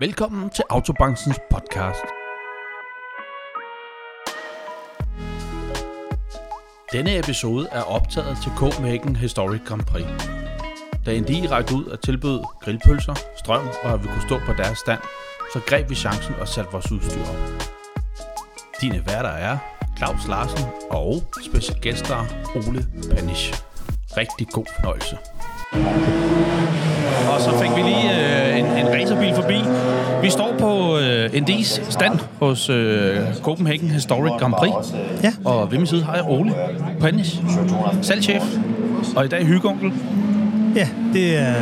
Velkommen til Autobankens podcast. Denne episode er optaget til Copenhagen Historic Grand Prix. Da Indi rækte ud og tilbød grillpølser, strøm og at vi kunne stå på deres stand, så greb vi chancen og satte vores udstyr op. Dine værter er Claus Larsen og special gæster Ole Panish. Rigtig god fornøjelse. Og så fik vi lige øh, en, en racerbil forbi. Vi står på øh, ND's stand hos øh, Copenhagen Historic Grand Prix. Ja. Og ved min side har jeg Ole Panish, salgschef. Og i dag hyggeonkel. Ja, det er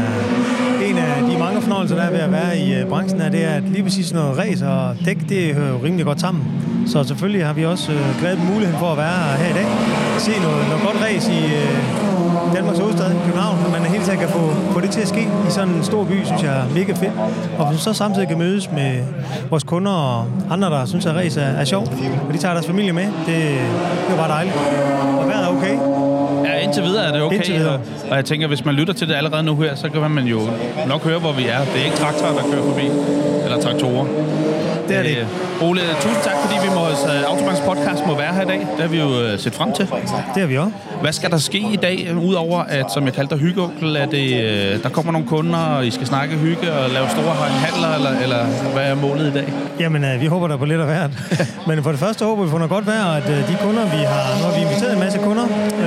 en af de mange fornøjelser, der er ved at være i øh, branchen, er, det er, at lige præcis noget race og dæk, det hører jo rimelig godt sammen. Så selvfølgelig har vi også øh, glædet muligheden for at være her i dag. Se noget, noget godt race i øh, Danmarks hovedstad, København, at man helt sikkert kan få, få det til at ske i sådan en stor by, synes jeg er mega fedt. Og hvis så samtidig kan mødes med vores kunder og andre, der synes, at race er, er sjovt, og de tager deres familie med, det, det er bare dejligt. Og vejret er okay. Indtil videre er det okay. Og, og jeg tænker, hvis man lytter til det allerede nu her, så kan man jo nok høre, hvor vi er. Det er ikke traktorer, der kører forbi. Eller traktorer. Det er det. Øh, Ole, tusind tak, fordi vi må, uh, Autobanks podcast må være her i dag. Det har vi jo uh, set frem til. Det har vi også. Hvad skal der ske i dag, øh, udover at, som jeg kaldte dig, hyggeonkel, at det, øh, der kommer nogle kunder, og I skal snakke hygge og lave store handler, eller, eller hvad er målet i dag? Jamen, øh, vi håber der på lidt af hvert. Men for det første håber vi på noget godt vejr, at øh, de kunder, vi har... Nu har vi inviteret en masse kunder,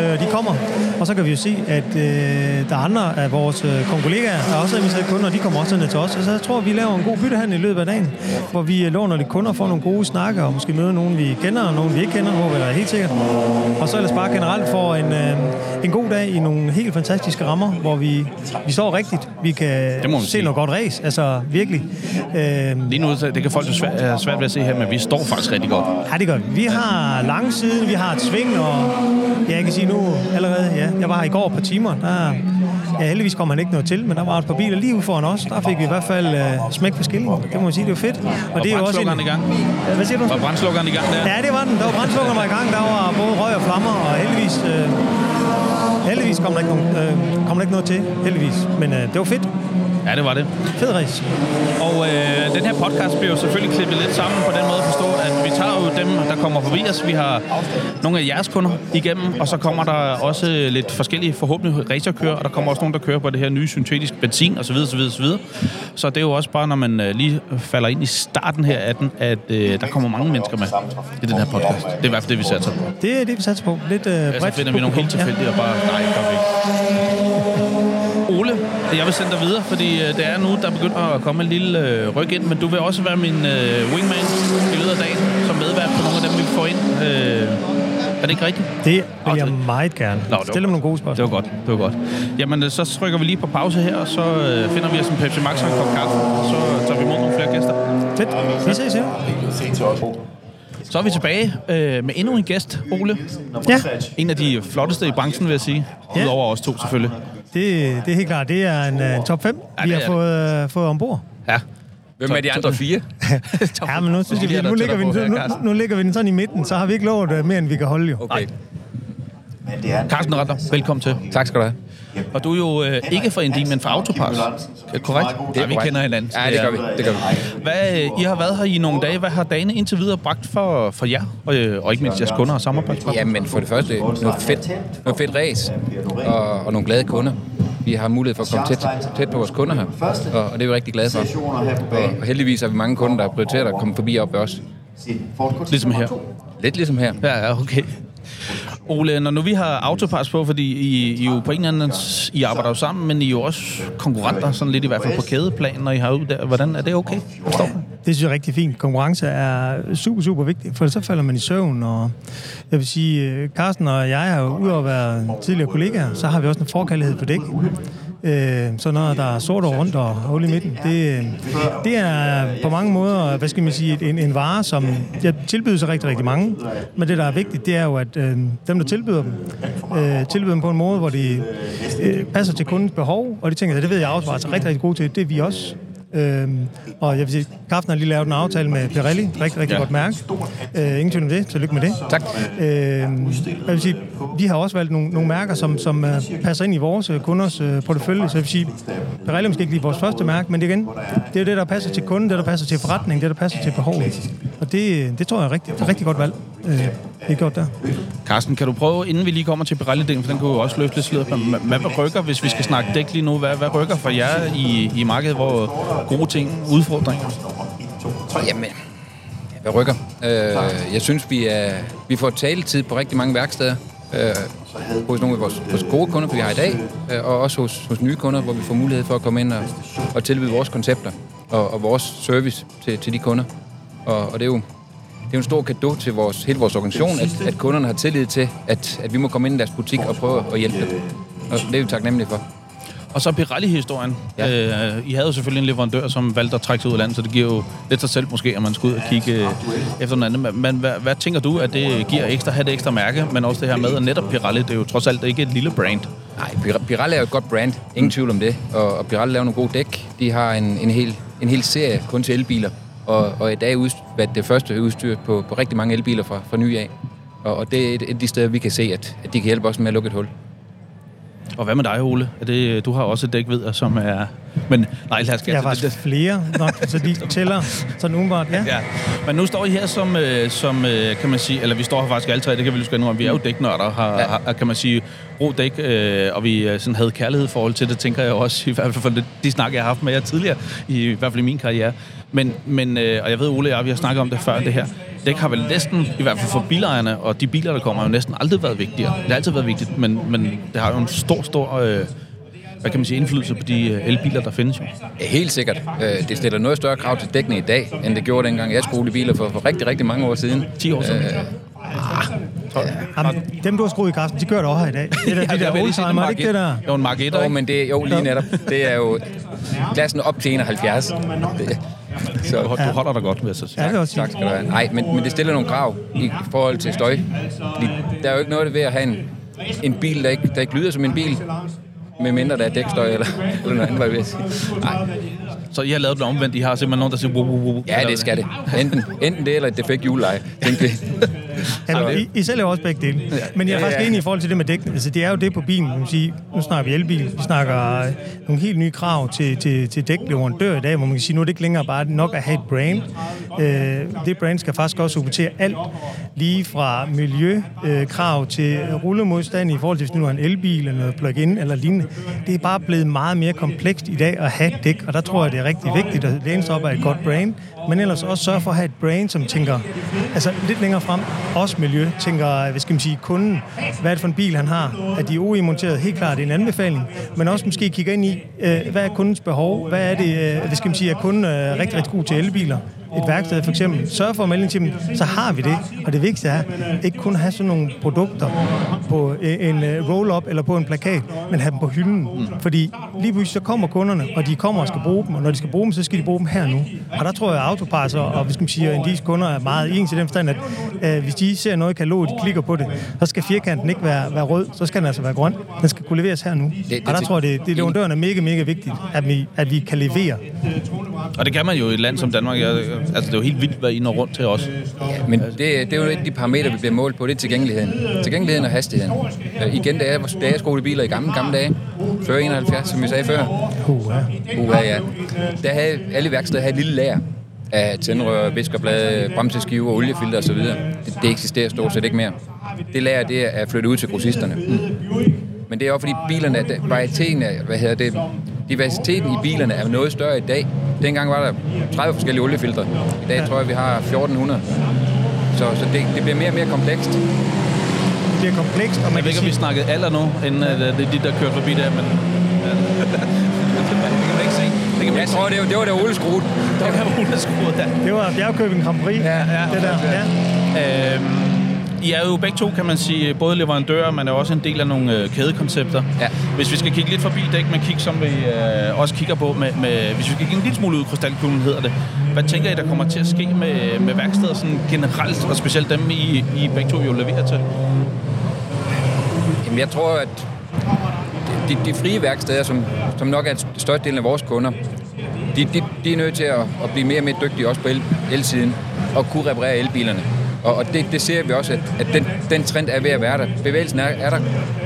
øh, de kommer. Og så kan vi jo se, at øh, der er andre af vores øh, kollegaer, der også har inviteret kunder, og de kommer også ned til os. Og så jeg tror vi laver en god byttehandel i løbet af dagen, hvor vi øh, låner lidt kunder, får nogle gode snakke, og måske møder nogen, vi kender, og nogen, vi ikke kender, håber jeg da helt sikkert. Og så ellers bare generelt for en, øh, en god dag i nogle helt fantastiske rammer, hvor vi, vi står rigtigt. Vi kan se sige. noget godt race, altså virkelig. Øh, Lige nu, det kan folk jo svært, er svært ved at se her, men vi står faktisk rigtig godt. Ja, det gør vi. Vi har lang side, vi har et sving, og ja, jeg kan sige nu allerede, ja, jeg var i går på timer, der, ja, heldigvis kom han ikke noget til, men der var et par biler lige ude foran os, der fik vi i hvert fald uh, smæk for skillingen. Det må man sige, det var fedt. Og, det er jo også brandslukkeren i gang? Hvad siger du? Var brandslukkeren i gang der? Ja, det var den. Der var brændslukkeren var i gang. Der var både røg og flammer, og heldigvis, øh, heldigvis kom der, ikke nogen, øh, kom der ikke noget til. Heldigvis. Men øh, det var fedt. Ja, det var det. Fed race. Og øh, den her podcast bliver jo selvfølgelig klippet lidt sammen på den måde at forstå, at vi tager jo dem, der kommer forbi os. Vi har nogle af jeres kunder igennem, og så kommer der også lidt forskellige forhåbentlig racerkører, og der kommer også nogen, der kører på det her nye syntetiske benzin osv. osv., osv. Så det er jo også bare, når man øh, lige falder ind i starten her af den, at øh, der kommer mange mennesker med i den her podcast. Det er i hvert fald det, vi satser på. Det er det, vi satser på. Lidt øh, Ja, så bredt finder vi nogle helt publikum. Ja. tilfældige og bare... Nej, det jeg vil sende dig videre, fordi øh, det er nu, der begynder at komme en lille øh, ryg ind, men du vil også være min øh, wingman i løbet af dagen, som medvært på nogle af dem, vi får ind. Øh, er det ikke rigtigt? Det vil jeg meget gerne. Nå, Stil dem nogle gode spørgsmål. Det var godt, det var godt. Jamen, øh, så trykker vi lige på pause her, og så øh, finder vi os en Pepsi Max og en kop kaffe, og så tager vi imod nogle flere gæster. Fedt. Vi ses her. Så er vi tilbage øh, med endnu en gæst, Ole. Ja, En af de flotteste i branchen, vil jeg sige. Ja. Udover os to, selvfølgelig. Det, det er helt klart. Det er en uh, top 5, Ja, vi har fået, uh, fået ombord. Ja. Hvem er de andre fire? Ja, men nu, synes jeg, nu, ligger vi, den- nu, nu ligger vi den sådan i midten, så har vi ikke lovet uh, mere, end vi kan holde jo. Okay. Carsten Retter, velkommen til. Tak skal du have. Og du er jo øh, ikke fra Indi, men fra Autopass. Er korrekt? Det er ja, vi kender hinanden. Ja, det gør vi. Det gør vi. Hvad, I har været her i nogle dage. Hvad har dagene indtil videre bragt for, for jer, og, øh, og ikke mindst jeres kunder og samarbejdspartnere? Jamen, for det første, noget fedt, noget fedt race og, og nogle glade kunder. Vi har mulighed for at komme tæt, tæt på vores kunder her, og, og det er vi rigtig glade for. Og, og heldigvis har vi mange kunder, der har prioriteret at komme forbi op ved os. Ligesom her. Lidt ligesom her. Ja, okay. Ole, når nu vi har Autopass på, fordi I, I jo på en eller anden... I arbejder jo sammen, men I er jo også konkurrenter, sådan lidt i hvert fald på kædeplan, når I har ud der. Hvordan er det okay? Forstår du? Det synes jeg er rigtig fint. Konkurrence er super, super vigtigt, for så falder man i søvn. Og jeg vil sige, øh, Carsten og jeg har jo udover at være tidligere kollegaer, så har vi også en forkærlighed for dæk. Øh, så når der er sort og rundt og hul i midten, det, det er på mange måder, hvad skal man sige, en, en vare, som jeg tilbyder sig rigtig, rigtig mange. Men det, der er vigtigt, det er jo, at øh, dem, der tilbyder dem, øh, tilbyder dem på en måde, hvor de øh, passer til kundens behov, og de tænker, at det ved jeg også var altså rigtig, rigtig god til. Det er vi også. Øhm, og jeg vil sige, Kraften har lige lavet en aftale med Pirelli. Rigtig, rigtig Ja. godt mærke. Øh, ingen tvivl om det. Tillykke med det. Tak. Øhm, jeg vil sige, vi har også valgt nogle, nogle mærker, som, som uh, passer ind i vores uh, kunders uh, portefølje. Så jeg vil sige, Pirelli er måske ikke lige vores første mærke, men det, igen, det er det, der passer til kunden, det, der passer til forretningen, det, der passer til behovet. Og det, det tror jeg er rigtig, det er rigtig godt valg, øh, vi har gjort der. Carsten, kan du prøve, inden vi lige kommer til Pirelli-delen, for den kunne jo også løfte lidt men hvad hvad rykker, hvis vi skal snakke dæk lige nu? Hvad, hvad rykker for jer i, i markedet, hvor gode ting, udfordringer? Jamen, jeg rykker? Øh, jeg synes, vi, er, vi får taletid på rigtig mange værksteder. Øh, hos nogle af vores, vores gode kunder, vi har i dag, øh, og også hos, hos nye kunder, hvor vi får mulighed for at komme ind og, og tilbyde vores koncepter og, og vores service til, til de kunder. Og, og det er jo det er jo en stor gave til vores, hele vores organisation, at, at kunderne har tillid til, at, at vi må komme ind i deres butik og prøve at hjælpe dem. Og det er vi taknemmelige for. Og så Pirelli-historien. Ja. Øh, I havde jo selvfølgelig en leverandør, som valgte at trække sig ud af landet, så det giver jo lidt sig selv måske, at man skal ud og kigge øh, efter noget andet. Men, hvad, hvad tænker du, at det giver ekstra, have det ekstra mærke, men også det her med, at netop Pirelli, det er jo trods alt ikke et lille brand. Nej, Pir- Pirelli er jo et godt brand. Ingen tvivl om det. Og, og Pirelli laver nogle gode dæk. De har en, en, hel, en hel serie kun til elbiler. Og, og i dag er det første udstyr på, på rigtig mange elbiler fra, fra ny af. Og, og det er et, et af de steder, vi kan se, at, at de kan hjælpe os med at lukke et hul. Og hvad med dig, Ole? Er det, du har også et dæk, ved som er... Men nej, lad os Jeg har det, faktisk flere nok, så de tæller sådan umiddelbart. Ja. Ja, men nu står I her som, øh, som øh, kan man sige, eller vi står her faktisk alle tre, det kan vi lige skænde om. Vi er jo dæknørder, har, Ja. har, kan man sige, ro dæk, øh, og vi sådan havde kærlighed forhold til det, tænker jeg også, i hvert fald for det, de snak, jeg har haft med jer tidligere, i, i hvert fald i min karriere. Men, men øh, og jeg ved, Ole og jeg, vi har snakket om det før, det her. Dæk har vel næsten, i hvert fald for bilejerne, og de biler, der kommer, har jo næsten aldrig været vigtigere. Det har altid været vigtigt, men, men det har jo en stor, stor... Øh, hvad kan man sige, indflydelse på de øh, elbiler, der findes jo. Ja, helt sikkert. Øh, Det stiller noget større krav til dækkene i dag, end det gjorde dengang jeg skulle i biler for, for rigtig, rigtig mange år siden. 10 år siden. Øh, Jamen, dem, du har skruet i kraften, de kører det også her i dag. Det er der, de der oldtimer, er det ikke det der? Jo, en Mark 1, Jo, men det, jo, lige netop. Det er jo klassen op til 71. Det, så, Du, du holder dig godt, så sige. Ja, det er også Tak skal du have. Nej, men, men det stiller nogle krav i forhold til støj. Fordi der er jo ikke noget ved at have en, en bil, der ikke, der ikke lyder som en bil, med mindre der er dækstøj eller, eller noget andet, hvad jeg vil sige. Nej, Så I har lavet det omvendt. I har simpelthen nogen, der siger... Wuh, wuh, wuh. ja, det skal det. Enten, enten det eller et defekt juleleje. Tænk det. Ja, I, I sælger jo også begge dele. Men jeg er faktisk enig i forhold til det med dæk. Altså, det er jo det på bilen. Man sige, nu snakker vi elbil. Vi snakker øh, nogle helt nye krav til, til, til dækleverandør i dag, hvor man kan sige, nu er det ikke længere bare nok at have et brand. Øh, det brand skal faktisk også supportere alt, lige fra miljøkrav øh, til rullemodstand i forhold til, hvis nu er en elbil eller noget plug-in eller lignende. Det er bare blevet meget mere komplekst i dag at have dæk, og der tror jeg, det er rigtig vigtigt at læne sig op af et godt brand, men ellers også sørge for at have et brain, som tænker altså lidt længere frem, også miljø, tænker, hvad skal man sige, kunden, hvad er det for en bil, han har? Er de OE-monteret? Helt klart, det er en anbefaling, men også måske kigge ind i, øh, hvad er kundens behov? Hvad er det, øh, hvad skal man sige, er kunden øh, rigtig, rigtig god til elbiler? Et værksted for eksempel. Sørg for at melde til dem, så har vi det. Og det vigtigste er, ikke kun at have sådan nogle produkter på øh, en øh, roll-up eller på en plakat, men have dem på hylden. Fordi lige pludselig så kommer kunderne, og de kommer og skal bruge dem, og når de skal bruge dem, så skal de bruge dem her nu. Og der tror jeg, at Autopass og, skal man sige, Indis kunder er meget ens i den forstand, at øh, hvis de ser noget i kataloget, de klikker på det, så skal firkanten ikke være, være rød, så skal den altså være grøn. Den skal kunne leveres her nu. det og der tror jeg, det, det leverandøren er mega, mega vigtigt, at vi, at vi kan levere. Og det kan man jo i et land som Danmark. Jeg, altså, det er jo helt vildt, hvad I når rundt til os. Men det, det er jo et af de parametre, vi bliver målt på, det er tilgængeligheden. Tilgængeligheden og hastigheden. Øh, igen, da jeg, da jeg skulle i biler i gamle, gamle dage, før 71, som vi sagde før, ja. Uha, ja. Der havde alle værksteder havde et lille lager af tændrør, viskerblade, bremseskiver, oliefilter osv. Det, det eksisterer stort set ikke mere. Det lager, det er flyttet ud til grossisterne. Men det er også fordi bilerne, der- varieteten af, hvad hedder det, diversiteten i bilerne er noget større i dag. Dengang var der 30 forskellige oliefiltre. I dag tror jeg, vi har 1400. Så, så det, det bliver mere og mere komplekst. Det bliver komplekst, og man Jeg ved kan ikke, om vi sige, snakkede alder nu, inden uh, det er de, der kørte forbi der, men... Ja. det kan man ikke se. Det kan man Jeg tror, det var, det var der Ole skruet. Der kan hun skruet der. det var Bjergkøbing Grand Prix, Ja, ja. det der. Ja. Øhm, I er jo begge to, kan man sige, både leverandører, men er også en del af nogle øh, kædekoncepter. Ja. Hvis vi skal kigge lidt forbi dæk med kig, som vi øh, også kigger på, med, med, hvis vi skal kigge en lille smule ud i krystalkuglen, hedder det. Hvad tænker I, der kommer til at ske med, med værksteder sådan generelt, og specielt dem, I, I begge to jo leverer til? Jamen, jeg tror, at de, de frie værksteder, som, som nok er størstedelen af vores kunder, de, de, de er nødt til at, at blive mere og mere dygtige også på el, elsiden og kunne reparere elbilerne. Og, og det, det ser vi også, at, at den, den trend er ved at være der. Bevægelsen er, er der,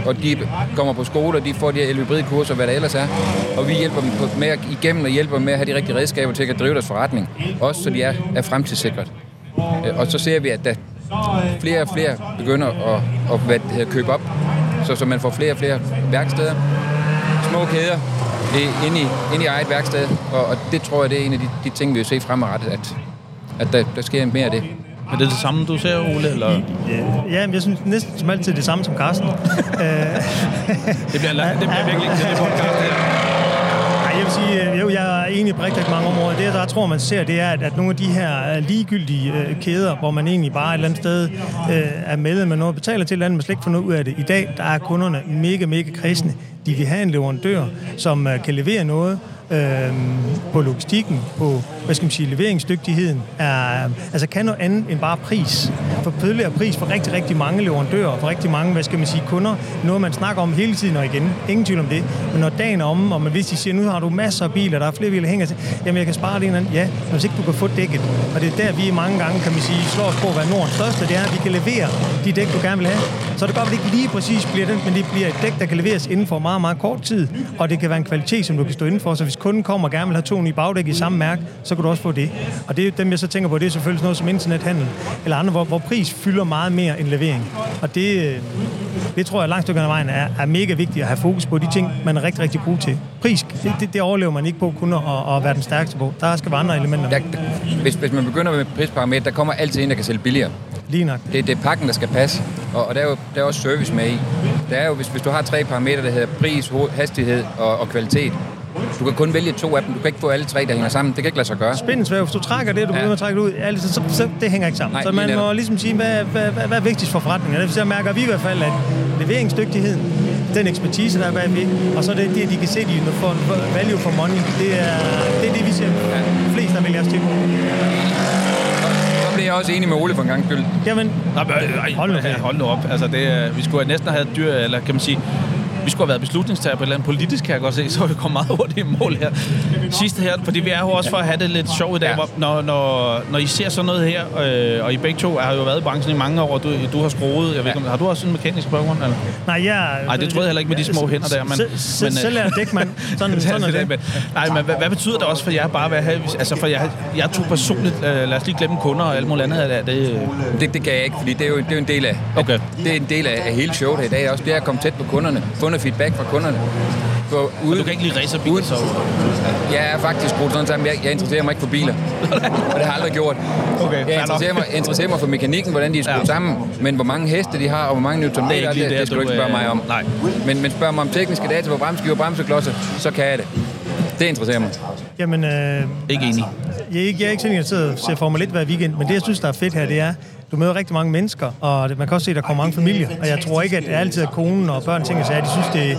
og de kommer på skole, og de får de her elhybridkurser, hvad der ellers er. Og vi hjælper dem på, med at, igennem og hjælper dem med at have de rigtige redskaber til at drive deres forretning. Også så de er, er fremtidssikret. Øh, og så ser vi, at der flere og flere begynder at, at, hvad, det hedder, købe op, så, så man får flere og flere værksteder, små kæder ind inde i, inde i eget værksted, og, og det tror jeg, det er en af de, de ting, vi vil se fremadrettet, at, at der, der sker mere af det. Er det det samme, du ser, Ole? Eller? Ja, men jeg synes næsten som altid det samme som Carsten. Det bliver, lang, det bliver virkelig ikke til det podcast her. Nej, jeg vil sige, øh, jo, jeg er enig på rigtig mange områder. Det, der jeg tror, man ser, det er, at, at nogle af de her øh, ligegyldige øh, kæder, hvor man egentlig bare et eller andet sted øh, er med med noget, betaler til et eller andet, men slet ikke får noget ud af det. I dag, der er kunderne mega, mega kredsende. De vil have en leverandør, som øh, kan levere noget øh, på logistikken, på, hvad skal man sige, leveringsdygtigheden, er, altså kan noget andet end bare pris. For tidligere pris for rigtig, rigtig mange leverandører, for rigtig mange, hvad skal man sige, kunder, noget man snakker om hele tiden og igen. Ingen tvivl om det. Men når dagen er omme, og man, hvis de siger, nu har du masser af biler, der er flere biler, der hænger til, jamen jeg kan spare det en eller anden. Ja, men hvis ikke du kan få dækket. Og det er der, vi mange gange, kan man sige, slår os på at være Nordens største, det er, at vi kan levere de dæk, du gerne vil have. Så det godt, at det ikke lige præcis bliver det, men det bliver et dæk, der kan leveres inden for meget, meget kort tid. Og det kan være en kvalitet, som du kan stå inden for. Så hvis kunden kommer og gerne vil have to nye bagdæk i samme mærke, så kan du også få det. Og det er dem, jeg så tænker på, det er selvfølgelig sådan noget som internethandel eller andre, hvor, hvor pris fylder meget mere end levering. Og det, øh, det tror jeg langt stykke af vejen er, er mega vigtigt at have fokus på de ting, man er rigtig, rigtig god til. Pris, det, det, det overlever man ikke på kun at, at være den stærkeste på. Der skal være andre elementer. Der, hvis, hvis man begynder med prisparameter, der kommer altid en, der kan sælge billigere. Lige nok. Det, det er pakken, der skal passe, og, og der, er jo, der er også service med i. Der er jo, hvis, hvis du har tre parametre, der hedder pris, hastighed og, og kvalitet, du kan kun vælge to af dem. Du kan ikke få alle tre, der hænger sammen. Det kan ikke lade sig gøre. Spændensværv, hvis du trækker det, du Ja. begynder at trække det ud, altså, så, så, det hænger ikke sammen. Nej, så man må ligesom sige, hvad, hvad, hvad, hvad er vigtigst for forretningen? Det mærker vi i hvert fald, at leveringsdygtigheden, den ekspertise, der er bagved, og så det, det, de kan se, de får value for money, det er det, er det vi ser flest, der vælger os til. Bliver jeg også enig med Ole for en gang skyld. Jamen, Nej, men, ej, Hold nu hold, nu op. Altså, det, er- vi skulle næsten have dyr, eller kan man sige, vi skulle have været beslutningstager på et eller andet politisk, kan jeg godt se, så vi kom meget hurtigt i mål her. Sidste her, fordi vi er jo også for at have det lidt sjovt i dag, Ja. hvor, når, når, når I ser sådan noget her, øh, og I begge to har jo været i branchen i mange år, og du, du har skruet, jeg ved ikke, har du også en mekanisk baggrund? Eller? nej, jeg... Nej, det troede jeg heller ikke med de små hænder der, men- men, øh, Selv er dækmand. Sådan, sådan er det. Men- Nej, men hvad, hvad betyder det også for jer bare at have... Altså, for jeg, jeg tog personligt... Øh, lad os lige glemme kunder og alt muligt andet. Er det, Det, det kan jeg ikke, fordi det er jo, det er jo en del af, Okay. det er en del af, af hele showet i dag også. Det er at komme tæt på kunderne, få noget feedback fra kunderne. For ude, du kan ikke lide racerbiler, Uden- så... Jeg er faktisk brugt sådan sammen, jeg, jeg interesserer mig ikke for biler. og det har jeg aldrig gjort. Okay, jeg interesserer mig, interesserer mig for mekanikken, hvordan de er skruet Ja. sammen, men hvor mange heste de har, og hvor mange Det lige det, det, der, det skal du ikke spørge øh, mig om. nej. Men, men spørg mig om tekniske data på bremseskiver og bremseklodser, så kan jeg det. Det interesserer mig. Jamen, øh, Ikke enig. Jeg er ikke, jeg er ikke sådan, at jeg sidder og ser Formel 1 hver weekend, men det, jeg synes, der er fedt her, det er, du møder rigtig mange mennesker, og man kan også se, at der kommer mange familier. Og jeg tror ikke, at det er altid at konen og børn ting, at de synes, det,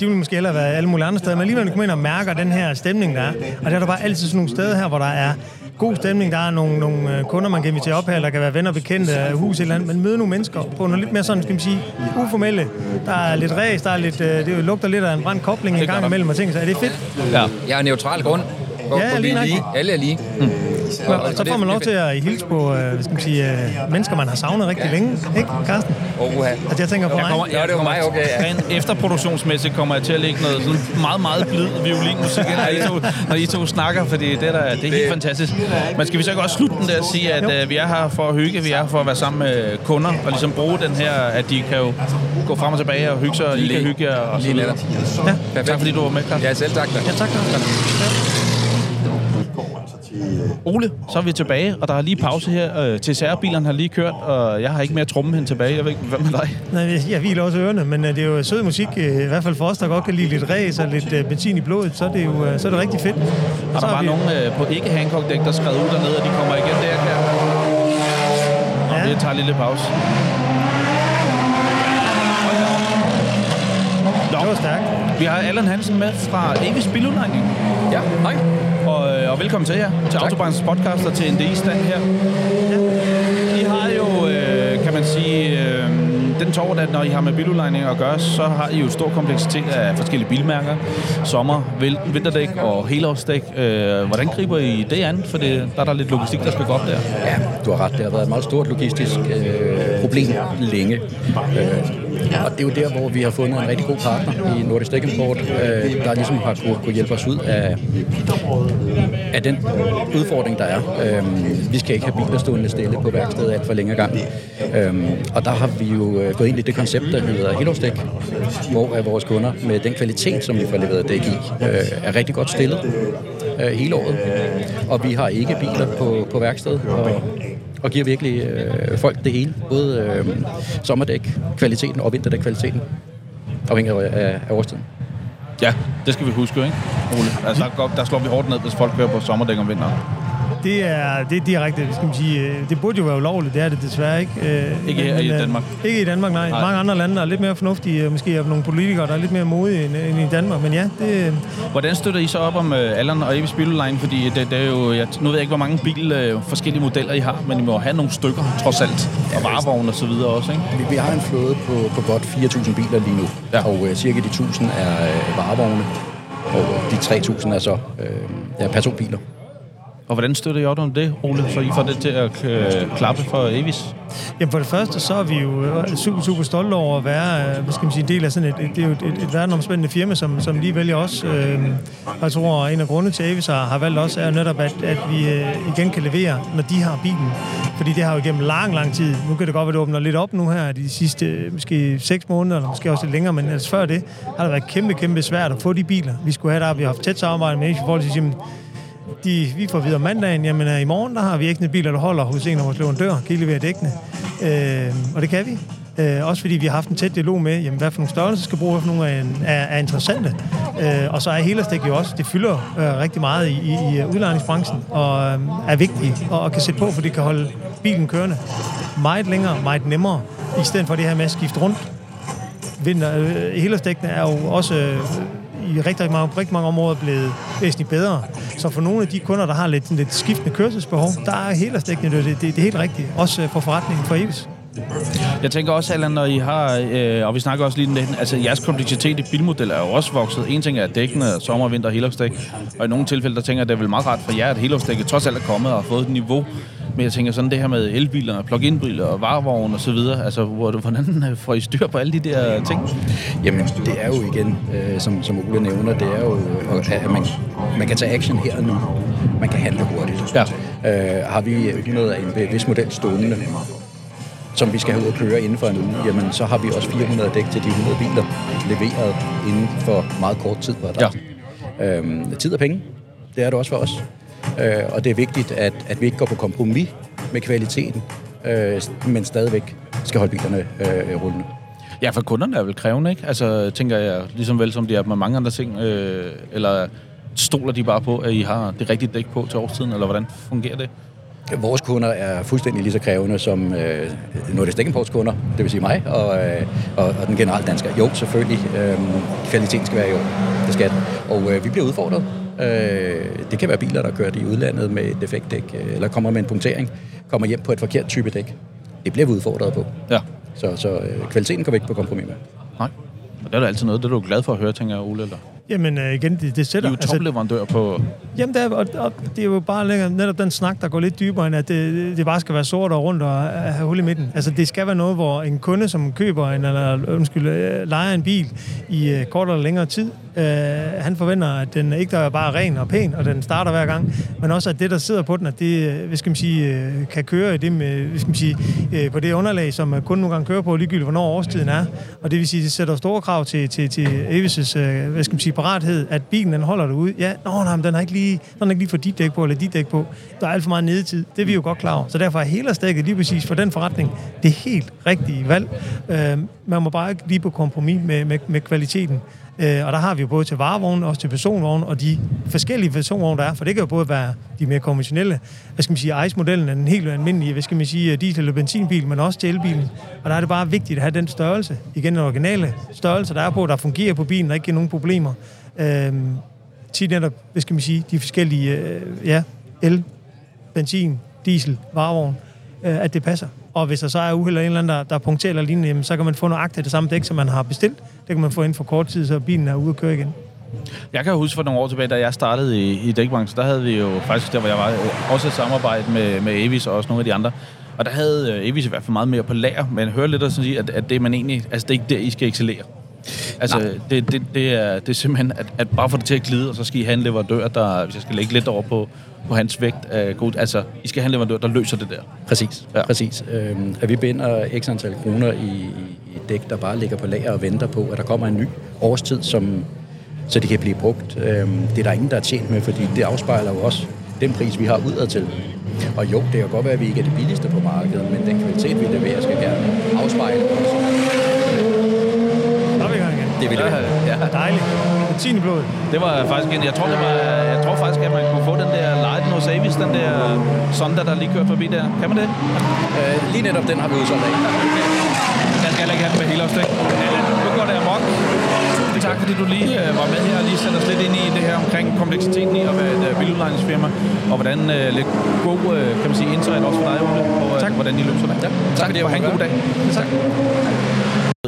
de vil måske hellere være alle mulige andre steder, men alligevel kommer ind og mærker den her stemning, der er. Og der er der bare altid sådan nogle steder her, hvor der er god stemning. Der er nogle, nogle øh, kunder, man kan invitere op her, der kan være venner, bekendte, af hus et eller andet. Men møde nogle mennesker på noget lidt mere sådan, skal man sige, uformelle. Der er lidt ræs, der er lidt, øh, det lugter lidt af en brændt kobling en gang imellem, og ting, så er det fedt. Ja. Jeg er neutral grund. Hvor, Ja, hvor vi lige er nok. lige. Alle er lige. Og, og så får man lov til at hilse på øh, hvad skal man sige, øh, mennesker, man har savnet rigtig længe. Ikke, Carsten? Oh, uha. Altså, jeg tænker på Jeg mig. kommer, Ja, det var mig, okay, ja. Rent efterproduktionsmæssigt kommer jeg til at lægge noget sådan meget, meget blid violinmusik, når I to, når I to snakker, fordi det, er der, det er helt fantastisk. Men skal vi så ikke også slutte den der og sige, at øh, vi er her for at hygge, vi er her for at være sammen med kunder, og ligesom bruge den her, at de kan jo gå frem og tilbage og hygge sig, og I kan hygge jer, og så Lige netop. Ja. Tak fordi du var med, Carsten. Ja, selv tak. Da. Ja, tak. Carsten. Ole, så er vi tilbage, og der er lige pause her. Øh, til særbilerne har lige kørt, og jeg har ikke mere tromme hen tilbage. Jeg ved ikke, hvad med dig? Nej, jeg- hviler også ørerne, men øh, det er jo sød musik, øh, i hvert fald for os, der godt kan lide lidt ræs og lidt øh, benzin i blodet, så er det jo øh, så er det rigtig fedt. Og Og der var vi- nogen øh, på ikke Hancock dæk, der skrev ud dernede, og de kommer igen der, kan. Nå, Ja. det tager en lille pause. Nå, Det var stærkt. vi har Allan Hansen med fra Avis Biludlejning. Ja, hej. Og, øh, og velkommen til jer, til Autobahns podcast og til NDI-stand her. I har jo, øh, kan man sige, øh, den tår, at når I har med biludlejning at gøre, så har I jo stor kompleksitet af forskellige bilmærker. Sommer, vinterdæk og helårsdæk. Øh, hvordan griber I det an? For det, der er der lidt logistik, der skal gå op der. Ja, du har ret. Det har været et meget stort logistisk øh, problem længe. Øh, og det er jo der, hvor vi har fundet en rigtig god partner i Nordisk Dæk Import, øh, der ligesom har kunne, kunne hjælpe os ud af, af den udfordring, der er. Øh, vi skal ikke have biler stående stille på værkstedet alt for længe gang. Øh, og der har vi jo øh, gået ind i det koncept, der hedder Helårsdæk, hvor er vores kunder med den kvalitet, som vi får leveret dæk i, øh, er rigtig godt stillet øh, hele året. Og vi har ikke biler på, på værkstedet, og og giver virkelig øh, folk det hele. Både øh, sommerdæk, kvaliteten og vinterdæk, kvaliteten. Afhængig af, af årstiden. Ja, det skal vi huske, ikke, Ole? Altså, der, der slår vi hårdt ned, hvis folk kører på sommerdæk om vinteren det er, det er direkte, skal man sige, øh, det burde jo være ulovligt, det er det desværre ikke. Øh, ikke her men, i øh, Danmark? Ikke i Danmark, nej. nej. Mange andre lande er lidt mere fornuftige, måske er nogle politikere, der er lidt mere modige end, end i Danmark, men ja, det... Hvordan støtter I så op om uh, Allan og Evis Billine? Fordi det, det er jo, jeg, nu ved jeg ikke, hvor mange bil, uh, forskellige modeller I har, men I må have nogle stykker, trods alt, og varevogne og så videre også, ikke? Vi, vi har en flåde på, på godt 4.000 biler lige nu, ja. og uh, cirka de 1.000 er uh, varevogne, og de 3.000 er så uh, ja, personbiler. Og hvordan støtter I op om det, Ole, så I får det til at øh, klappe for Avis? Jamen for det første, så er vi jo øh, super, super stolte over at være øh, hvad skal man sige, en del af sådan et, det er jo et, et, et verdenomspændende firma, som, som lige vælger os. Øh, jeg tror, en af grundene til, Avis har, har valgt os, er netop, at, at vi øh, igen kan levere, når de har bilen. Fordi det har jo igennem lang, lang tid. Nu kan det godt være, at det åbner lidt op nu her de sidste måske seks måneder, eller måske også lidt længere, men altså før det har det været kæmpe, kæmpe svært at få de biler, vi skulle have der. Vi har haft tæt samarbejde med Avis i forhold til, de, vi får videre mandagen, jamen øh, i morgen, der har vi ikke biler, der holder hos en af vores leverandører, kan I levere dækkene. Øh, og det kan vi. Øh, også fordi vi har haft en tæt dialog med, jamen, hvad for nogle størrelser skal bruge, hvad for nogle er, er, er interessante. Øh, og så er Helerstik jo også, det fylder øh, rigtig meget i, i, i udlejningsbranchen, og øh, er vigtigt og, og kan sætte på, for det kan holde bilen kørende meget længere, meget nemmere, i stedet for det her med at skifte rundt. Vinter, øh, Helersdækkene er jo også øh, i rigtig mange, rigtig mange områder blevet væsentligt bedre. Så for nogle af de kunder, der har lidt, lidt skiftende kørselsbehov, der er helårsdækning det, det, det, er helt rigtigt. Også øh, for forretningen for Evis. Jeg tænker også, Allan, når I har, øh, og vi snakker også lige om det, altså jeres kompleksitet i bilmodeller er jo også vokset. En ting er dækkene, sommer, vinter og helårsdæk. Og i nogle tilfælde, der tænker jeg, det er vel meget rart for jer, at helårsdækket trods alt er kommet og har fået et niveau. Men jeg tænker sådan det her med elbiler, plug-in-biler og varevogne og så videre. Altså, hvordan får I styr på alle de der ting? Jamen, det er jo igen, øh, som, som Ole nævner, det er jo, at man, man kan tage action her og nu. Man kan handle hurtigt. Ja. Øh, har vi 100 af en vis model stående, som vi skal have ud at køre inden for en uge, jamen så har vi også 400 dæk til de 100 biler leveret inden for meget kort tid. Var der. Ja. Øhm, tid og penge, det er det også for os. Øh, og det er vigtigt, at, at vi ikke går på kompromis med kvaliteten, øh, men stadigvæk skal holde bilerne øh, rullende. Ja, for kunderne er vel krævende, ikke? Altså, tænker jeg, ligesom vel som de er med mange andre ting, øh, eller stoler de bare på, at I har det rigtige dæk på til årstiden, eller hvordan fungerer det? Vores kunder er fuldstændig lige så krævende som øh, Nordisk Dækkenports kunder, det vil sige mig, og, øh, og, og den generelle dansker. Jo, selvfølgelig. Øh, kvaliteten skal være i orden. Det skal. Og øh, vi bliver udfordret. Øh, det kan være biler, der kører i udlandet med et defekt dæk, øh, eller kommer med en punktering, kommer hjem på et forkert type dæk. Det bliver vi udfordret på. Ja. Så, så øh, kvaliteten kommer ikke på kompromis med. Nej. Og det er da altid noget, det er du glad for at høre, tænker jeg, Ole, eller? Jamen øh, igen, det, det sætter... I er jo altså- topleverandør altså, på... Jamen, det er, og, og det er jo bare længere, netop den snak, der går lidt dybere, end at det, det bare skal være sort og rundt og have hul i midten. Altså, det skal være noget, hvor en kunde, som køber en, eller undskyld, øh, leger en bil i uh, kort eller længere tid, uh, han forventer, at den ikke er bare ren og pæn, og den starter hver gang, men også, at det, der sidder på den, at det, hvad skal man sige, uh, kan køre i det med, hvad skal man sige, uh, på det underlag, som kunden nogle gange kører på, ligegyldigt hvornår årstiden er. Og det vil sige, det sætter store krav til, til, til Avis' uh, hvad skal man sige, parathed, at bilen den holder derude. Ja, nå, nej, men den har ikke lige, den har ikke lige fået dit dæk på, eller dit dæk på. Der er alt for meget nedetid. Det er vi jo godt klar over. Så derfor er hele stikket lige præcis for den forretning det helt rigtige valg. Øh, man må bare ikke lige på kompromis med, med, med kvaliteten. Øh, og der har vi jo både til varevogne, også til personvogne, og de forskellige personvogne, der er, for det kan jo både være de mere konventionelle, hvad skal man sige, ICE-modellen er den helt almindelige, hvad skal man sige, diesel- eller benzinbil, men også til elbilen. Og der er det bare vigtigt at have den størrelse, igen den originale størrelse, der er på, der fungerer på bilen, der ikke giver nogen problemer øh, tit netop, hvad skal man sige, de forskellige, øh, ja, el, benzin, diesel, varevogn, øh, at det passer. Og hvis der så er uheld eller en eller anden, der, der punkterer eller lignende, jamen, så kan man få nøjagtigt det samme dæk, som man har bestilt. Det kan man få ind for kort tid, så bilen er ude at køre igen. Jeg kan huske for nogle år tilbage, da jeg startede i, i dækbranchen, der havde vi jo faktisk, der hvor jeg var, også et samarbejde med, med Avis og også nogle af de andre. Og der havde øh, Avis i hvert fald meget mere på lager, men hører lidt at sige, at, at det er man egentlig, altså det er ikke der, I skal excellere. Altså, det, det, det, er, det er simpelthen, at, at bare få det til at glide, og så skal I have en leverandør, der, hvis jeg skal lægge lidt over på, på hans vægt, er god. Altså, I skal have en leverandør, der løser det der. Præcis, Ja. præcis. Øhm, at vi binder x antal kroner i, i dæk, der bare ligger på lager og venter på, at der kommer en ny årstid, som, så det kan blive brugt. Øhm, det er der ingen, der er tjent med, fordi det afspejler jo også den pris, vi har udad til. Og jo, det kan godt være, at vi ikke er det billigste på markedet, men den kvalitet, vi leverer, skal gerne afspejle også. Der er vi i gang igen. Det vil det være. Ja, Dejligt. I blodet. det var faktisk en, jeg tror, det var, jeg tror faktisk, at man kunne få den der Leiden hos Avis, den der Sonda, der lige kører forbi der. Kan man det? Øh, lige netop den har vi udsolgt af. Jeg skal ikke have den med hele afstik. Nu går det amok. Tusind tak, fordi du lige øh, var med her og lige satte os lidt ind i det her omkring kompleksiteten i at være et øh, biludlejningsfirma, og hvordan øh, lidt god, øh, kan man sige, insight også for dig, Ole, på øh, Tak. hvordan I løser det. Ja, tak, fordi jeg og have en god dag. Tak.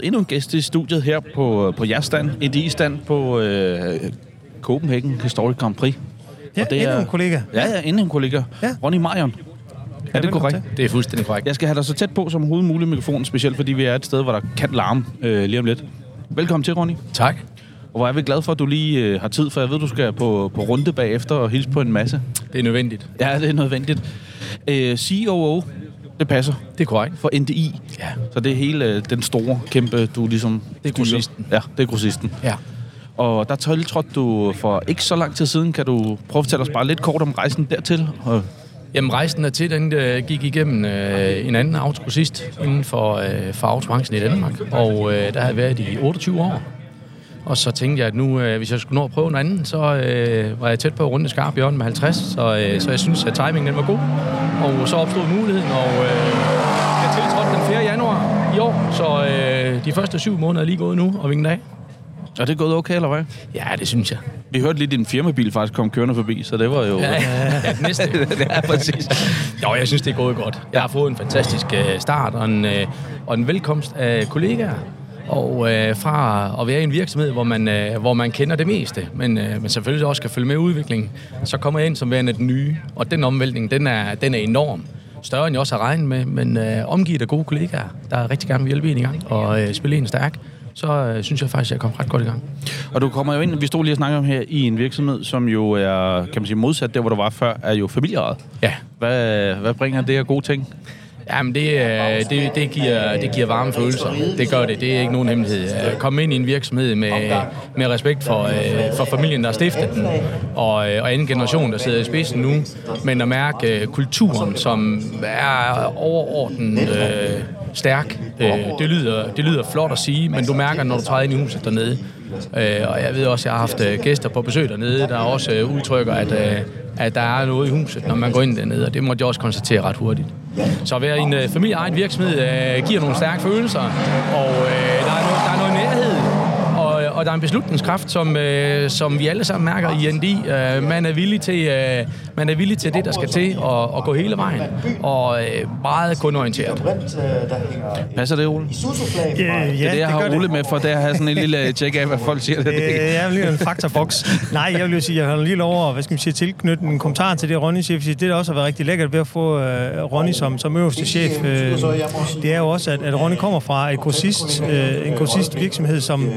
Endnu en gæst i studiet her på, på jeres stand, NDI-stand på øh, Copenhagen Historic Grand Prix. Ja, Og det endnu er- en kollega. Ja, ja, endnu en kollega. Ja. Ronny Marion. Er det korrekt? til. Det er fuldstændig korrekt. Jeg skal have dig så tæt på som overhovedet muligt mikrofonen, specielt fordi vi er et sted, hvor der kan larme øh, lige om lidt. Velkommen til, Ronny. Tak. Og hvor er vi glade for, at du lige øh, har tid, for jeg ved, du skal på, på runde bagefter og hilse på en masse. Det er nødvendigt. Ja, det er nødvendigt. Øh, COO, det passer Det er korrekt. for NDI. Ja. Så det er hele øh, den store, kæmpe, du ligesom... Det er grossisten. Ja, det er grossisten. Ja. Og der tiltrådte du for ikke så lang tid siden. Kan du prøve at fortælle os bare lidt kort om rejsen dertil? Jamen rejsen er til, den øh, gik igennem øh, en anden autogrossist inden for, øh, for autobranchen i Danmark. Og øh, der har jeg været i 28 år. Og så tænkte jeg, at nu, øh, hvis jeg skulle nå at prøve noget andet, så øh, var jeg tæt på at runde skarp hjørne med 50. Så, øh, så jeg synes, at timingen den var god. Og så opstod muligheden, og øh, jeg tiltrådte den 4. januar i år. Så øh, de første syv måneder er lige gået nu og vinget af. er det gået okay, eller hvad? Ja, det synes jeg. Vi hørte lige, din firmabil faktisk kom kørende forbi, så det var jo... Ja, ja næste. ja, præcis. Jo, jeg synes, det er gået godt. Jeg har fået en fantastisk øh, start og en, øh, og en velkomst af kollegaer. Og øh, fra at være i en virksomhed, hvor man, øh, hvor man kender det meste, men, øh, men selvfølgelig også kan følge med udviklingen, så kommer jeg ind som værende den nye. Og den omvæltning, den er, den er enorm. Større end jeg også har regnet med, men øh, omgivet af gode kollegaer, der rigtig gerne vil hjælpe en i gang og øh, spille en stærk, så øh, synes jeg faktisk, at jeg kom ret godt i gang. Og du kommer jo ind, vi stod lige og snakkede om her, i en virksomhed, som jo er, kan man sige, modsat der, hvor du var før, er jo familieejet. Ja, Hvad, hvad bringer det af gode ting? Jamen, det, øh, det, det, giver, det giver varme følelser. Det gør det. Det er ikke nogen hemmelighed. At komme ind i en virksomhed med, med respekt for, øh, for familien, der har stiftet den, og, øh, og anden generation, der sidder i spidsen nu, men at mærke kulturen, som er overordnet øh, stærk. Det, lyder, det lyder flot at sige, men du mærker, når du træder ind i huset dernede. Øh, og jeg ved også, at jeg har haft gæster på besøg dernede, der også udtrykker, at, at der er noget i huset, når man går ind dernede, og det måtte jeg også konstatere ret hurtigt. Så at være en øh, virksomhed øh, giver nogle stærke følelser, og øh, der, er noget, der er noget nærhed, og, og der er en beslutningskraft, som, øh, som vi alle sammen mærker i ND. Øh, man, er villig til, øh, man er villig til det, der skal til, at, at gå hele vejen, og øh, meget kundorienteret. Passer det, Ole? Ja, ja, det er det, jeg har det. Ole med, for der har sådan en lille tjek af, hvad folk siger. Det, Øh, jeg vil lige have en faktaboks. Nej, jeg vil jo sige, jeg har lige lov at hvad skal man sige, tilknytte en kommentar til det, Ronny siger, fordi det, der også har været rigtig lækkert ved at få øh, Ronny som, som øverste chef, øh, det er jo også, at, at Ronny kommer fra et grossist, øh, en grossist virksomhed, som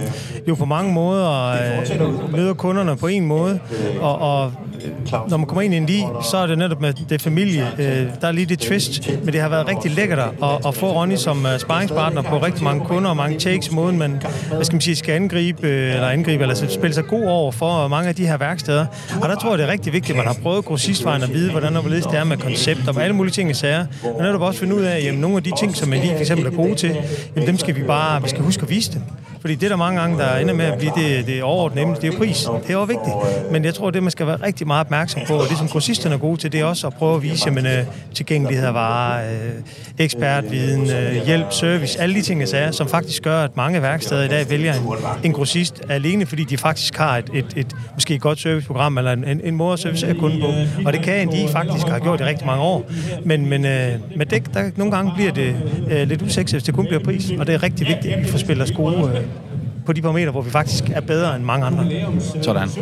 jo på mange måder øh, møder kunderne på en måde, og, og øh, når man kommer ind i en lige, så er det netop med det familie. Øh, der er lige det twist, men det har været rigtig lækkert at, at få Ronny som uh, sparringspartner på rigtig mange kunder og mange takes, måden man, hvad skal man sige, skal angribe, øh, eller angribe, eller spille sig god over for mange af de her værksteder. Og der tror jeg, det er rigtig vigtigt, at man har prøvet grossistvejen at vide, hvordan og hvorledes det er med koncept og alle mulige ting og sager. Og netop også finde ud af, at jamen, nogle af de ting, som man lige for eksempel er gode til, jamen, dem skal vi bare, vi skal huske at vise dem. Fordi det er der mange gange, der ender med at blive det, det overordnede emne, det er jo pris. Det er også vigtigt. Men jeg tror, det man skal være rigtig meget opmærksom på, og det som grossisterne er gode til, det er også at prøve at vise, jamen, øh, tilgængelighed af varer, øh, ekspertviden, øh, hjælp, service, alle de ting, jeg sagde, som faktisk gør, at mange værksteder i dag vælger en, en grossist alene, fordi de faktisk har et, et, et måske et godt serviceprogram, eller en, en måde at servicere kunden på. Og det kan de faktisk har gjort i rigtig mange år. Men, men øh, med dæk, der nogle gange bliver det øh, lidt usexet, hvis det kun bliver pris. Og det er rigtig vigtigt, at vi får spillet os gode øh, på de parametre, hvor vi faktisk er bedre end mange andre. Sådan. Så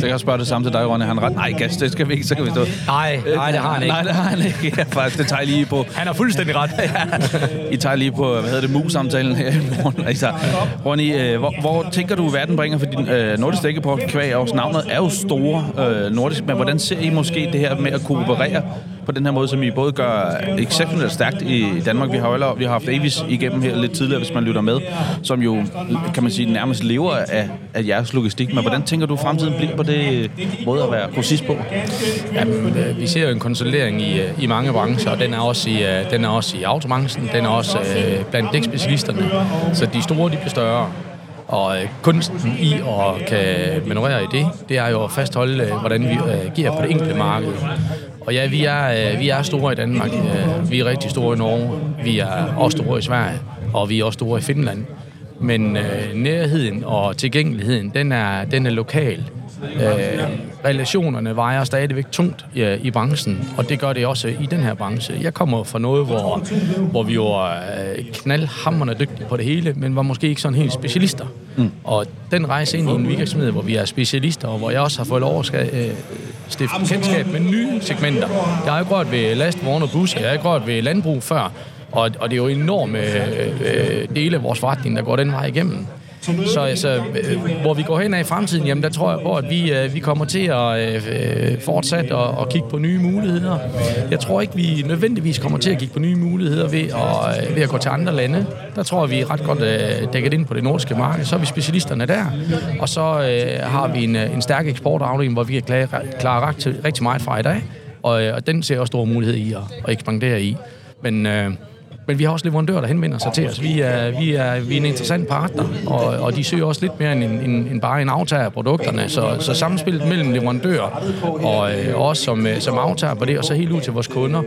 kan jeg spørge det samme til dig, Ronny. Han ret. Nej, gas, det skal vi ikke, så kan vi stå. Nej, nej, det har han ikke. Nej, det har han ikke. Ja, faktisk, det tager jeg lige på. Han har fuldstændig ret. I tager lige på, hvad hedder det, mus-samtalen her i morgen. Altså, Ronny, øh, hvor, hvor, tænker du, verden bringer for din øh, nordisk dækkeport kvæg? Også navnet er jo store øh, nordisk, men hvordan ser I måske det her med at kooperere på den her måde, som I både gør exceptionelt stærkt i Danmark. Vi har jo vi har haft Avis igennem her lidt tidligere, hvis man lytter med, som jo, kan man sige, nærmest lever af, af jeres logistik. Men hvordan tænker du, fremtiden bliver på det måde at være grossist på? Jamen, øh, vi ser jo en konsolidering i, øh, i mange brancher, og den er også i, øh, den er også i autobranchen, den er også øh, blandt dækspecialisterne. Så de store, de bliver større. Og øh, kunsten i at kan manøvrere i det, det er jo at fastholde, øh, hvordan vi agerer på det enkelte marked. Og ja, vi er, øh, vi er store i Danmark. Øh, vi er rigtig store i Norge. Vi er også store i Sverige. Og vi er også store i Finland. Men øh, nærheden og tilgængeligheden, den er, den er lokal. Øh, relationerne vejer stadigvæk tungt i, i branchen, og det gør det også i den her branche. Jeg kommer fra noget, hvor, hvor vi var øh, knaldhammerne dygtige på det hele, men var måske ikke sådan helt specialister. Mm. Og den rejse ind i en virksomhed, hvor vi er specialister, og hvor jeg også har fået lov at øh, stifte kendskab med nye segmenter. Jeg har ikke rørt ved lastvogne og busser, jeg har ikke rørt ved landbrug før, og, og det er jo enorme øh, øh dele af vores forretning, der går den vej igennem. Så altså, hvor vi går hen af i fremtiden, jamen der tror jeg på, at vi, øh, vi kommer til at øh, øh fortsætte og, og kigge på nye muligheder. Jeg tror ikke, vi nødvendigvis kommer til at kigge på nye muligheder ved at, øh, ved at gå til andre lande. Der tror jeg, vi er ret godt dækket ind på det nordiske marked. Så er vi specialisterne der, og så øh, har vi en, en stærk eksportafdeling, hvor vi kan klare, klare rigtig, rigtig meget fra i dag. Og, og den ser også store mulighed i at, at ekspandere i. Men øh, men vi har også leverandører, der henvender sig til os. Vi er, vi er, vi er en interessant partner, og, og de søger også lidt mere end, end, end bare en aftager af produkterne. Så, så samspillet mellem leverandører og, øh, os som, øh, som aftager på det, og så helt ud til vores kunder,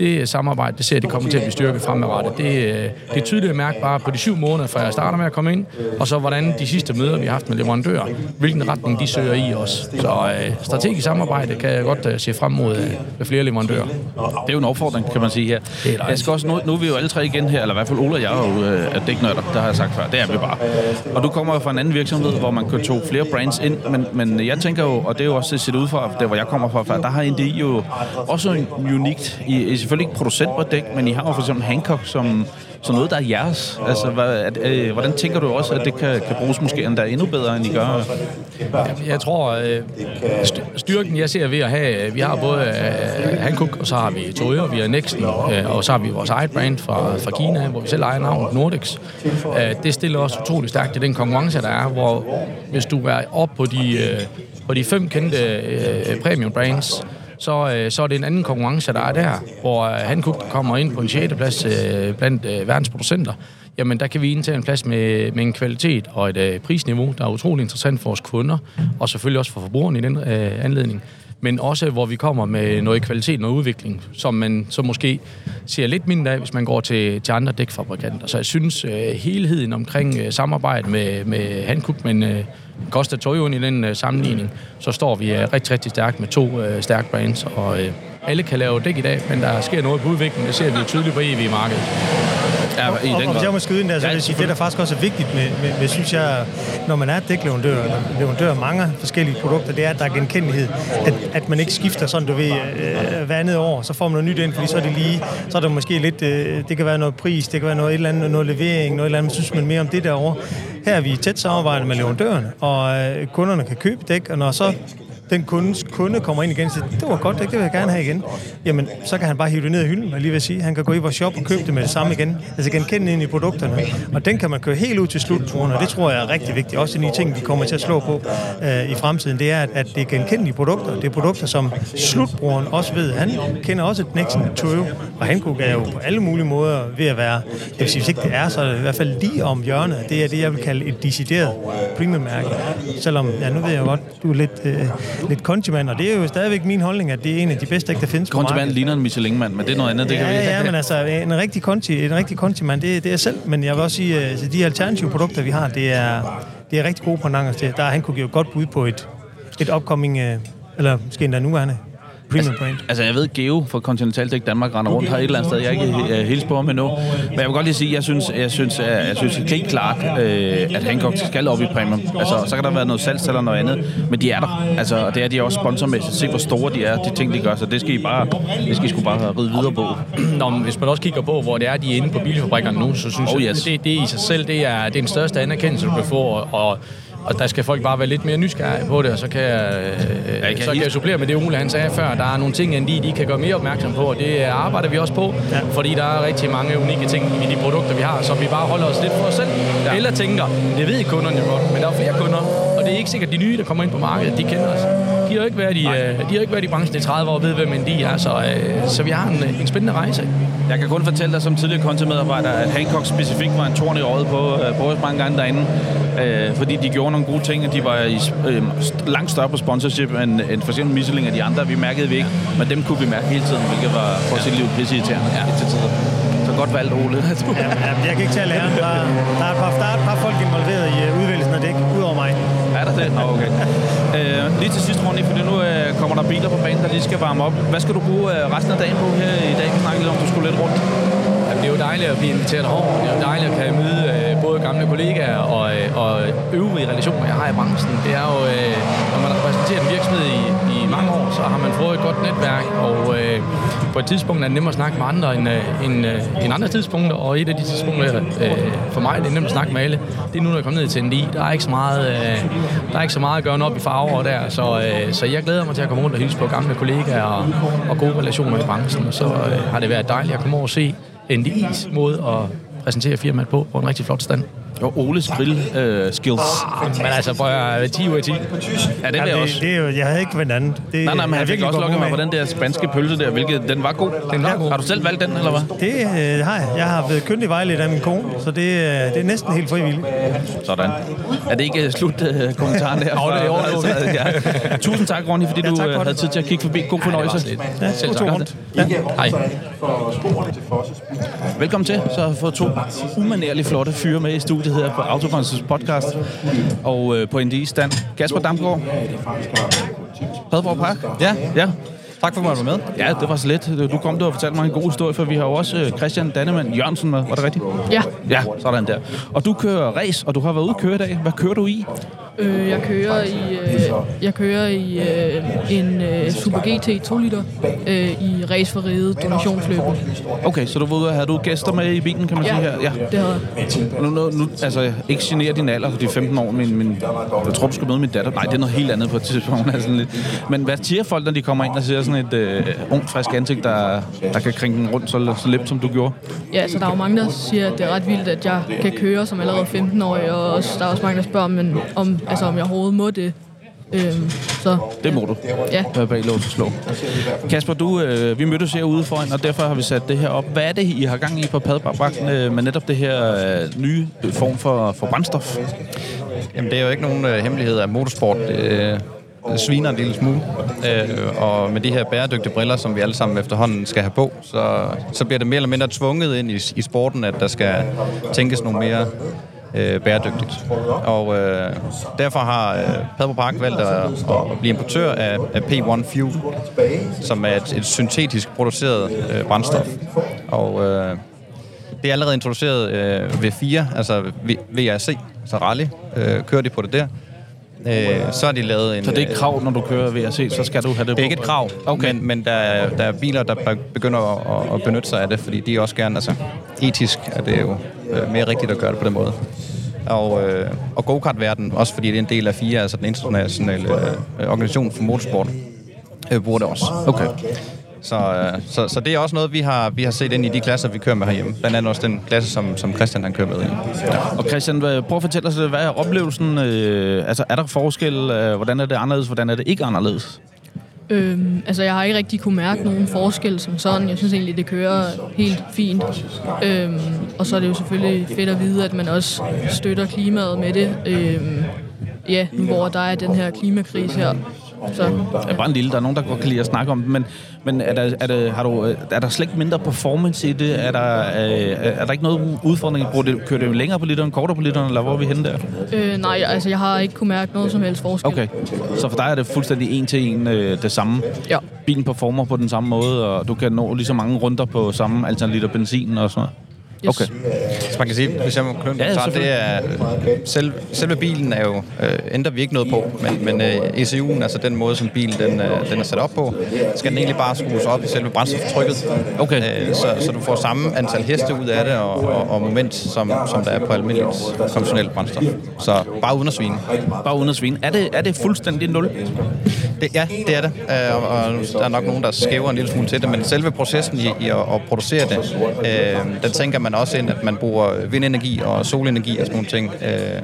det samarbejde, det ser det kommer til at blive styrket fremadrettet. Det, øh, det er tydeligt at mærke bare på de syv måneder, før jeg starter med at komme ind, og så hvordan de sidste møder, vi har haft med leverandører, hvilken retning de søger i os. Så øh, strategisk samarbejde kan jeg godt øh, se frem mod øh, med flere leverandører. Det er jo en opfordring, kan man sige her. Jeg skal også, nu, nu er vi jo alle tre igen her, eller i hvert fald Ole og jeg er jo øh, dæknørder, der har jeg sagt før. Det er vi bare. Og du kommer jo fra en anden virksomhed, hvor man kan tog flere brands ind, men, men jeg tænker jo, og det er jo også set ud fra, der hvor jeg kommer fra, der har NDI jo også unikt. I, I selvfølgelig ikke producent på dæk, men I har jo for eksempel Hancock, som så noget, der er jeres. Altså, hvad, at, øh, hvordan tænker du også, at det kan, kan bruges måske endda endnu bedre, end I gør? Jeg tror, øh, styrken jeg ser ved at have, øh, vi har både øh, Hankook, og så har vi Toyo, vi har Nexen, øh, og så har vi vores eget brand fra, fra Kina, hvor vi selv ejer navnet Nordics. Øh, det stiller også utrolig stærkt i den konkurrence, der er, hvor hvis du er op på de, øh, på de fem kendte øh, premium brands, så, øh, så er det en anden konkurrence, der er der, hvor øh, han kommer ind på en 6. plads øh, blandt øh, verdens producenter. Jamen, der kan vi indtage en plads med, med en kvalitet og et øh, prisniveau, der er utrolig interessant for vores kunder, og selvfølgelig også for forbrugerne i den øh, anledning men også hvor vi kommer med noget kvalitet og udvikling, som man så måske ser lidt mindre af, hvis man går til, til andre dækfabrikanter. Så jeg synes, øh, helheden omkring øh, samarbejde med, med Hankook, men øh, Costa Toyota i den øh, sammenligning, så står vi øh, rigtig, rigtig stærkt med to øh, stærke brands, og øh, alle kan lave dæk i dag, men der sker noget på udviklingen, det ser vi jo tydeligt på EV-markedet. Ja, i den og, hvis jeg må skyde ind der, så vil jeg sige, det der faktisk også er vigtigt med, med, med synes jeg, når man er dækleverandør, eller leverandør af mange forskellige produkter, det er, at der er genkendelighed. At, at man ikke skifter sådan, du ved, øh, hver andet år, så får man noget nyt ind, fordi så er det lige, så er det måske lidt, øh, det kan være noget pris, det kan være noget, et eller andet, noget levering, noget eller andet, synes man mere om det derovre. Her er vi i tæt samarbejde med leverandørerne, og øh, kunderne kan købe dæk, og når så den kundes kunde kommer ind igen og siger, det var godt, det vil jeg gerne have igen. Jamen, så kan han bare hive det ned i hylden, og lige vil sige, han kan gå i vores shop og købe det med det samme igen. Altså genkende ind i produkterne. Og den kan man køre helt ud til slutbrugerne, og det tror jeg er rigtig vigtigt. Også en af de ting, vi kommer til at slå på øh, i fremtiden, det er, at, at det er genkendelige produkter. Det er produkter, som slutbrugeren også ved. Han kender også et Nexen Toyo, og han er jo på alle mulige måder ved at være, jeg vil sige, hvis ikke det er, så er det i hvert fald lige om hjørnet. Det er det, jeg vil kalde et decideret premium-mærke. Selvom, ja, nu ved jeg godt, du er lidt, øh, lidt kontimand, og det er jo stadigvæk min holdning, at det er en af de bedste, der findes på markedet. ligner en Michelin-mand, men det er noget andet, det kan vi Ja, ja, men altså, en rigtig konti, en rigtig kontimand, det, det er jeg selv. Men jeg vil også sige, at de alternative produkter, vi har, det er, det er rigtig gode på Nangers. Der han kunne give godt bud på et, et upcoming, øh, eller måske endda nuværende, premium brand. Altså, jeg ved, Geo fra Continental Tech Danmark render rundt her et eller andet sted. Jeg er ikke uh, helt på ham endnu. Men jeg vil godt lige sige, jeg synes, jeg synes, jeg, jeg synes helt klart, øh, at Hancock skal op i premium. Altså, så kan der være noget salg eller noget andet, men de er der. Altså, og det er de også sponsormæssigt. Se, hvor store de er, de ting, de gør. Så det skal I bare, det skal I sgu bare ride videre på. Nå, men hvis man også kigger på, hvor det er, de er inde på bilfabrikkerne nu, så synes Oh, jeg, yes. det, det i sig selv, det er, det er den største anerkendelse, du kan få, og, og og der skal folk bare være lidt mere nysgerrige på det, og så kan jeg, øh, kan så kan jeg supplere med det, Ole han sagde før. Der er nogle ting, de, de kan gøre mere opmærksom på, og det arbejder vi også på, ja. fordi der er rigtig mange unikke ting i de produkter, vi har, som vi bare holder os lidt for os selv. Ja. Eller tænker, det ved kunderne jo godt, men der er flere kunder, og det er ikke sikkert, de nye, der kommer ind på markedet, de kender os. De har ikke været i, øh, de har ikke været i branchen i 30 år og ved, hvem en de er, så, øh, så vi har en, en spændende rejse. Jeg kan kun fortælle dig som tidligere kontimedarbejder, at Hancock specifikt var en torn i øjet på, øh, på os mange gange derinde. Øh, fordi de gjorde nogle gode ting, og de var i, øh, langt større på sponsorship end, end for eksempel Michelin og de andre. Vi mærkede vi ikke, men dem kunne vi mærke hele tiden, hvilket var for sit liv pisse irriterende ja. til tider. Så godt valgt, Ole. Ja, ja, jeg kan ikke tage læren. Der, der, er et par, der er et par folk involveret i udvælgelsen af dæk, udover mig. er der det? Nå, okay. Øh, lige til sidst, Ronny, det. nu øh, kommer der biler på banen, der lige skal varme op. Hvad skal du bruge øh, resten af dagen på her i dag? Vi snakkede lidt om, du skulle lidt rundt. Jamen, det er jo dejligt at blive inviteret herovre. Det er jo dejligt at kan møde øh, både gamle kollegaer og, øh, og øvrige relationer, jeg har i branchen. Det er jo, øh, når man har repræsenteret en virksomhed i, i mange år, så har man fået et godt netværk, og øh, på et tidspunkt er det nemmere at snakke med andre end, øh, end, øh, end andre tidspunkter, og et af de tidspunkter øh, for mig, det er nemt at snakke med alle. Det er nu, når jeg kommer ned til NDI. Der er ikke så meget, øh, der er ikke så meget at gøre op i farver der, så, øh, så jeg glæder mig til at komme rundt og hilse på gamle kollegaer og, og gode relationer i branchen, og så øh, har det været dejligt at komme over og se NDI's måde at præsentere firmaet på, på en rigtig flot stand. Og Oles grill øh, skills. Men altså, prøv at 10 ud af 10. Ja, det vil jeg det, også. det, er jo, jeg havde ikke vendt andet. Det, Nej, nej, men han fik også lukket mig på den der spanske pølse der, hvilket den var god. Den var god. Har du selv valgt den, eller hvad? Det øh, har jeg. Jeg har blevet kyndig vejledt af min kone, så det, øh, det er næsten helt frivilligt. Sådan. Er det ikke slut øh, kommentaren der? Jo, det er det jo. ja. Tusind tak, Ronny, fordi Ja, du tak for øh, det. havde tid til at kigge forbi. God fornøjelse. Ja, Selv tak. Ja. Hej. Velkommen til. Så jeg fået to umanerligt flotte fyre med i studiet her på Autokonstens podcast. Og øh, på NDI stand. Kasper Damgaard. Padborg Park. Ja, Ja. tak for at være med. Ja, det var så let. Du kom der og fortalte mig en god historie, for vi har jo også øh, Christian Dannemann Jørgensen med. Var det rigtigt? Ja, Ja, sådan der. Og du kører race, og du har været ude at køre i dag. Hvad kører du i? Øh, jeg kører i, øh, jeg kører i øh, en øh, Super GT 2 liter øh, i race for rede donationsløbet. Okay, så du var ude havde du gæster med i bilen, kan man Ja, sige her? Ja. det havde jeg. Nu, nu, nu, altså, ikke genere din alder, for de er 15 år, men, men jeg tror, du skal møde min datter. Nej, det er noget helt andet på et tidspunkt. Altså, lidt. Men hvad siger folk, når de kommer ind og ser sådan et øh, ungt, frisk ansigt, der, der kan kringe den rundt så, så lemt, som du gjorde? Ja, så der er jo mange, der siger, at det er ret vildt, at jeg kan køre som allerede 15-årig, og også, der er også mange, der spørger, men, om, altså, om jeg overhovedet må det. Øhm, så Det må du. ja, Være bag lås og slå. Kasper, du, øh, vi mødtes herude foran, og derfor har vi sat det her op. Hvad er det, I har gang i på Padbarbakken øh, med netop det her øh, nye form for, for brændstof? Jamen, det er jo ikke nogen øh, hemmelighed, at motorsport øh, sviner en lille smule. Øh, og med de her bæredygtige briller, som vi alle sammen efterhånden skal have på, så, så bliver det mere eller mindre tvunget ind i, i sporten, at der skal tænkes nogle mere øh, bæredygtigt. Og øh, derfor har øh, Padborg Park valgt at, at blive importør af, af P1 Fuel, som er et, et syntetisk produceret øh, brændstof. Og øh, det er allerede introduceret øh, ved 4, altså V- VRC, altså rally, øh, kører de på det der. Øh, så har de lavet en... Så det er ikke krav, når du kører VRC, så skal du have det det er ikke på? et krav, Okay. men, men der, er, der er biler, der be- begynder at, at benytte sig af det, fordi de også gerne, altså etisk er det jo øh, mere rigtigt at gøre det på den måde. Og, øh, og go-kart-verden, også fordi det er en del af FIA, altså den internationale øh, organisation for motorsport, øh, bruger det også. Okay. Så, øh, så, så det er også noget, vi har, vi har set ind i de klasser, vi kører med herhjemme. Blandt andet også den klasse, som, som Christian han kører med i. Og Christian, prøv at fortælle os, hvad er oplevelsen? Øh, altså, er der forskel? Øh, hvordan er det anderledes? Hvordan er det ikke anderledes? Øhm, altså, jeg har ikke rigtig kunne mærke nogen forskel som sådan. Jeg synes egentlig, det kører helt fint. Øhm, og så er det jo selvfølgelig fedt at vide, at man også støtter klimaet med det. Øhm, ja, nu hvor der er den her klimakrise her. Så er bare en lille, der er nogen, der godt kan lide at snakke om det, men, men er, der, er, der, har du, er der slet ikke mindre performance i det? Er der, øh, er der ikke noget udfordring? Bruger det, kører det længere på literen, kortere på literen, eller hvor er vi henne der? øh, nej, altså, jeg har ikke kunne mærke noget som helst forskel. Okay, så for dig er det fuldstændig en til en øh, det samme? Ja. Bilen performer på den samme måde, og du kan nå lige så mange runder på samme antal liter benzin og sådan noget? Yes. Okay. Så man kan sige, hvis jeg må knytte Ja, det er, selv, selve bilen er jo, øh, ændrer vi ikke noget på, men, men øh, ECU'en, altså den måde, som bilen den, øh, den er sat op på, skal den egentlig bare skrues op i selve brændstoftrykket. Okay. Øh, så, så du får samme antal heste ud af det, og, og, og moment, som, som der er på almindeligt konventionelt brændstof. Så bare uden at svine. Bare uden at svine. Er det, er det fuldstændig nul? Det, ja, det er det. Øh, og, der er nok nogen, der skæver en lille smule til det, men selve processen i, i at, at producere det, øh, den tænker man også ind, at man bruger vindenergi og solenergi og sådan nogle ting. Øh,